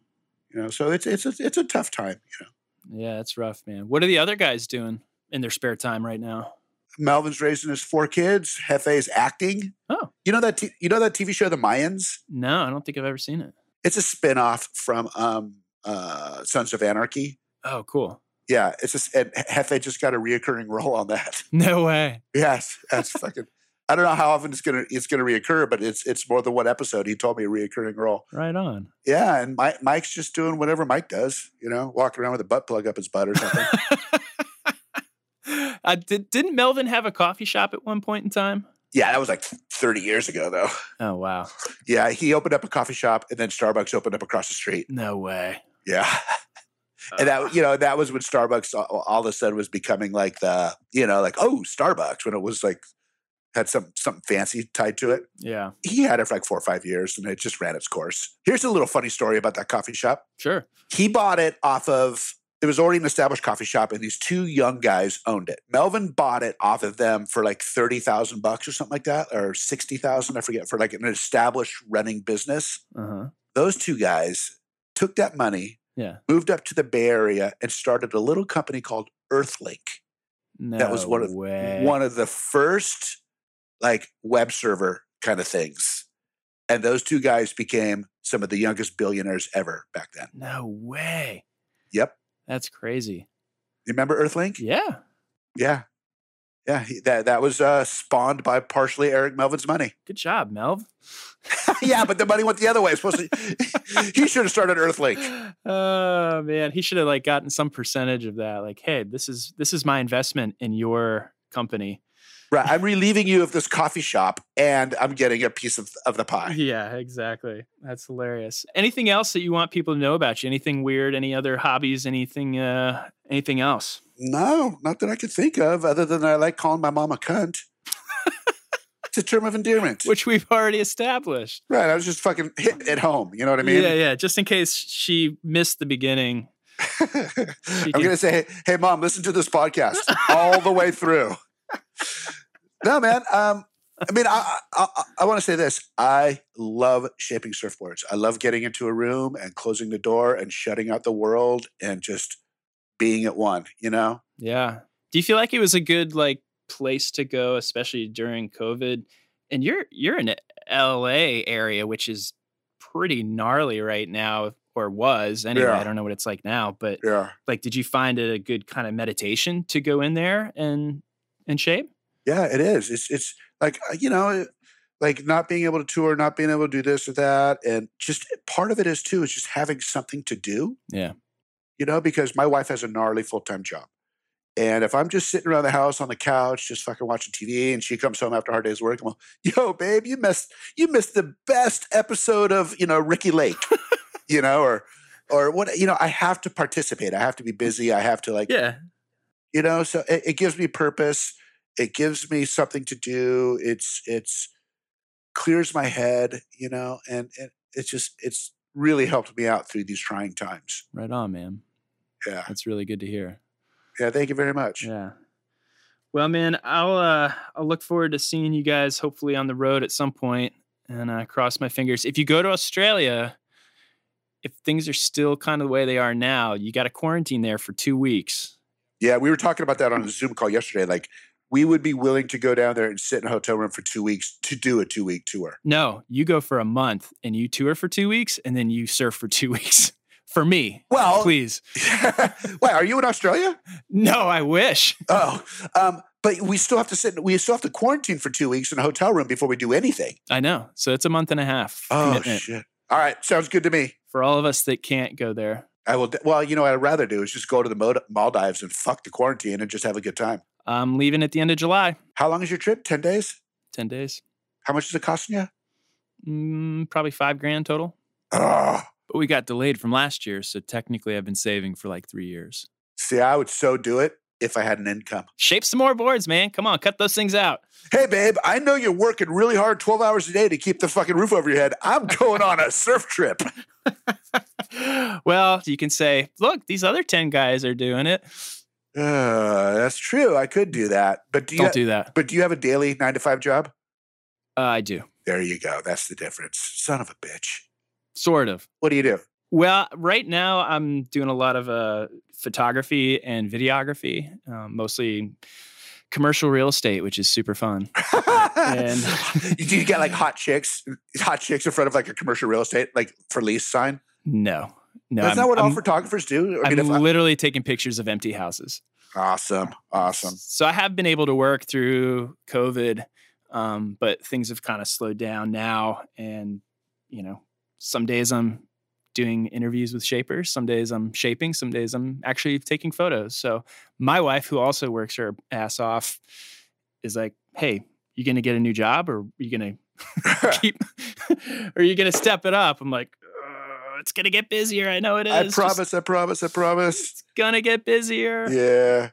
S2: you know so it's it's a, it's a tough time you know
S1: Yeah. It's rough, man. What are the other guys doing in their spare time right now?
S2: Melvin's raising his four kids hefe's acting
S1: Oh.
S2: you know that t- you know that tv show the mayans
S1: No, I don't think I've ever seen it.
S2: it's a spin-off from um uh sons of anarchy
S1: Oh, cool.
S2: yeah it's just and hefe just got a reoccurring role on that
S1: No way.
S2: yes that's fucking i don't know how often it's gonna it's gonna reoccur but it's it's more than one episode he told me a reoccurring role
S1: Right on.
S2: yeah and mike mike's just doing whatever mike does you know walking around with a butt plug up his butt or something
S1: uh, did, didn't Melvin have a coffee shop at one point in time?
S2: yeah that was like 30 years ago though
S1: Oh, wow.
S2: Yeah, he opened up a coffee shop, and then Starbucks opened up across the street.
S1: No way.
S2: Yeah, and that you know that was when Starbucks all, all of a sudden was becoming like the you know like oh Starbucks when it was like had some something fancy tied to it.
S1: Yeah.
S2: He had it for like four or five years, and it just ran its course. Here's a little funny story about that coffee shop.
S1: Sure.
S2: He bought it off of. It was already an established coffee shop, and these two young guys owned it. Melvin bought it off of them for like thirty thousand bucks or something like that, or sixty thousand. I forget for like an established running business.
S1: Uh huh.
S2: those two guys took that money,
S1: Yeah.
S2: moved up to the Bay Area, and started a little company called Earthlink.
S1: No
S2: That was one of
S1: way.
S2: one of the first like web server kind of things. And those two guys became some of the youngest billionaires ever back then.
S1: No way.
S2: Yep.
S1: That's crazy.
S2: You remember Earthlink?
S1: Yeah.
S2: Yeah. Yeah. he- that that was uh, spawned by partially Eric Melvin's money.
S1: Good job, Melv.
S2: yeah, but the money went the other way. Supposed to he should have started Earthlink.
S1: Oh man, he should have like gotten some percentage of that. Like, hey, this is this is my investment in your company.
S2: Right. I'm relieving you of this coffee shop and I'm getting a piece of, of the pie.
S1: Yeah, exactly. That's hilarious. Anything else that you want people to know about you? Anything weird? Any other hobbies? Anything? uh Anything else?
S2: No, not that I could think of, other than I like calling my mom a cunt. it's a term of endearment.
S1: Which we've already established.
S2: right. I was just fucking hitting it home. You know what I mean?
S1: yeah, yeah. Just in case she missed the beginning.
S2: I'm
S1: can-
S2: going to say, hey, hey, mom, listen to this podcast all the way through. No, man. Um, I mean, I, I, I, want to say this. I love shaping surfboards. I love getting into a room and closing the door and shutting out the world and just being at one, you know?
S1: Yeah. Do you feel like it was a good like place to go, especially during COVID? And you're you're in LA area, which is pretty gnarly right now, or was anyway.
S2: Yeah.
S1: I don't know what it's like now, but
S2: Yeah.
S1: like, did you find it a good kind of meditation to go in there and and shape?
S2: Yeah, it is. It's it's like uh, you know, like not being able to tour, not being able to do this or that, and just part of it is too is just having something to do.
S1: Yeah.
S2: You know, because my wife has a gnarly full time job, and if I'm just sitting around the house on the couch, just fucking watching TV, and she comes home after a hard day's work, I'm like, "Yo, babe, you missed you missed the best episode of you know Ricki Lake," you know, or or what you know. I have to participate. I have to be busy. I have to like
S1: Yeah.
S2: you know so it, it gives me purpose it gives me something to do it's it's clears my head you know and, and it's just it's really helped me out through these trying times
S1: Right on, man.
S2: yeah
S1: That's really good to hear.
S2: yeah thank you very much
S1: Yeah. Well, man, I'll uh I'll look forward to seeing you guys hopefully on the road at some point and uh, cross my fingers. If you go to Australia, if things are still kind of the way they are now, you got to quarantine there for 2 weeks.
S2: yeah we were talking about that on a zoom call yesterday like we would be willing to go down there and sit in a hotel room for two weeks to do a two week tour
S1: No, you go for a month and you tour for 2 weeks and then you surf for 2 weeks for me.
S2: Well-
S1: please.
S2: Wait, are you in Australia?
S1: No, I wish.
S2: Oh, um, but we still have to sit. We still have to quarantine for two weeks in a hotel room before we do anything.
S1: I know. So it's a month and a half
S2: Oh
S1: commitment
S2: shit! All right, sounds good to me.
S1: for all of us that can't go there.
S2: I will. Well, you know what I'd rather do is just go to the Maldives and fuck the quarantine and just have a good time.
S1: I'm leaving at the end of July.
S2: How long is your trip? Ten days.
S1: 10 days.
S2: How much is it costing you?
S1: Mm, probably five grand total.
S2: Oh,
S1: But we got delayed from last year. So technically, I've been saving for like three years.
S2: see, I would so do it if I had an income.
S1: Shape some more boards, man. Come on, cut those things out.
S2: Hey, babe, I know you're working really hard, twelve hours a day to keep the fucking roof over your head. I'm going on a surf trip.
S1: well, you can say, look, these other 10 guys are doing it.
S2: Uh, that's true. I could do that, but do you?
S1: Don't do that.
S2: but do you have a daily nine to five job?
S1: Uh, I do.
S2: There you go. That's the difference. Son of a bitch.
S1: Sort of.
S2: What do you do?
S1: Well, right now I'm doing a lot of uh, photography and videography, um, mostly commercial real estate, which is super fun. And-
S2: do you get like hot chicks, hot chicks in front of like a commercial real estate, like for lease sign?
S1: No, no.
S2: That's
S1: I'm,
S2: not what all
S1: I'm-
S2: photographers do. I
S1: I'm
S2: mean, if I-
S1: literally taking pictures of empty houses.
S2: awesome, awesome.
S1: So I have been able to work through COVID, um, but things have kind of slowed down now. And, you know, some days I'm doing interviews with shapers, some days I'm shaping, some days I'm actually taking photos. So my wife, who also works her ass off, is like, hey, you going to get a new job or are you going to keep, or are you going to step it up? I'm like, "Uh, it's going to get busier. I know it is.
S2: I
S1: Just-
S2: promise. I promise. I promise.
S1: it's going to get busier.
S2: Yeah.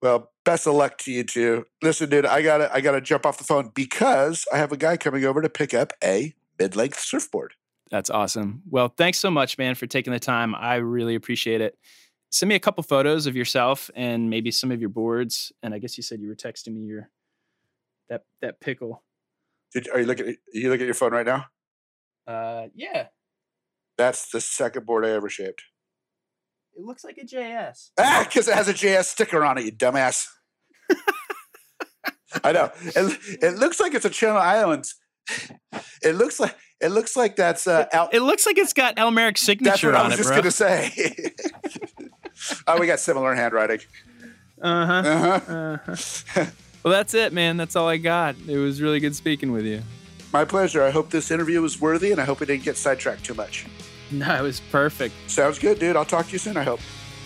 S2: Well, best of luck to you too. Listen, dude, I gotta I gotta jump off the phone because I have a guy coming over to pick up a mid-length surfboard.
S1: That's awesome. Well, thanks so much, man, for taking the time. I really appreciate it. Send me a couple photos of yourself and maybe some of your boards. And I guess you said you were texting me your that that pickle.
S2: Did, are you looking? At, you look at your phone right now?
S1: Uh, yeah,
S2: That's the second board I ever shaped.
S1: it looks like a JS.
S2: Ah, because it has a JS sticker on it, you dumbass. I know. It, it looks like it's a Channel Islands. It looks like it looks like that's uh, Al-
S1: It looks like it's got Al Merrick's
S2: that's
S1: signature
S2: what I was just
S1: bro.
S2: gonna say. oh, we got similar handwriting.
S1: Uh huh.
S2: Uh-huh.
S1: Uh-huh. Well, that's it, man. That's all I got. It was really good speaking with you.
S2: My pleasure. I hope this interview was worthy, and I hope we didn't get sidetracked too much.
S1: No, it was perfect.
S2: Sounds good, dude. I'll talk to you soon. I hope.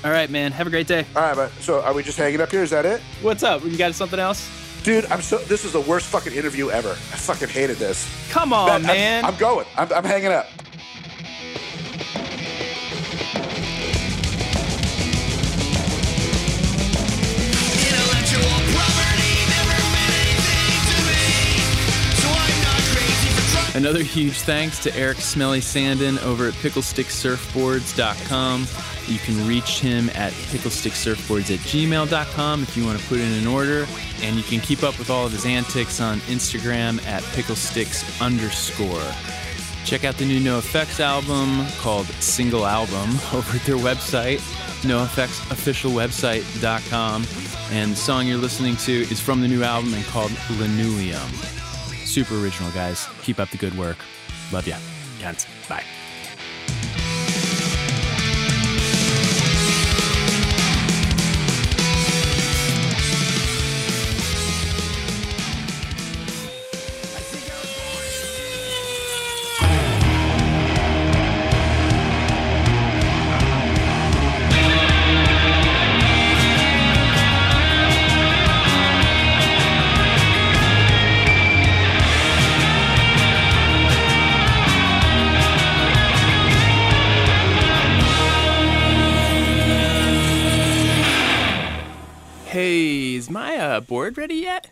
S1: All right, man. Have a great day.
S2: All right, but so are we just hanging up here? Is that it,
S1: What's up? You got something else?
S2: dude? I'm so. This is the worst fucking interview ever. I fucking hated this.
S1: Come on,
S2: Man, I'm-
S1: Oh.
S2: I'm, going. I'm, I'm hanging up.
S4: Another huge thanks to Eric Smelly Sandin over at picklestixsurfboards.com. You can reach him at picklesticksurfboards at gmail.com if you want to put in an order. And you can keep up with all of his antics on Instagram at picklestix underscore. Check out the new NOFX album called Single Album over at their website, nofxofficialwebsite.com. And the song you're listening to is from the new album and called Linoleum. Super original, guys. Keep up the good work. Love ya. Gents. Bye. Board ready yet?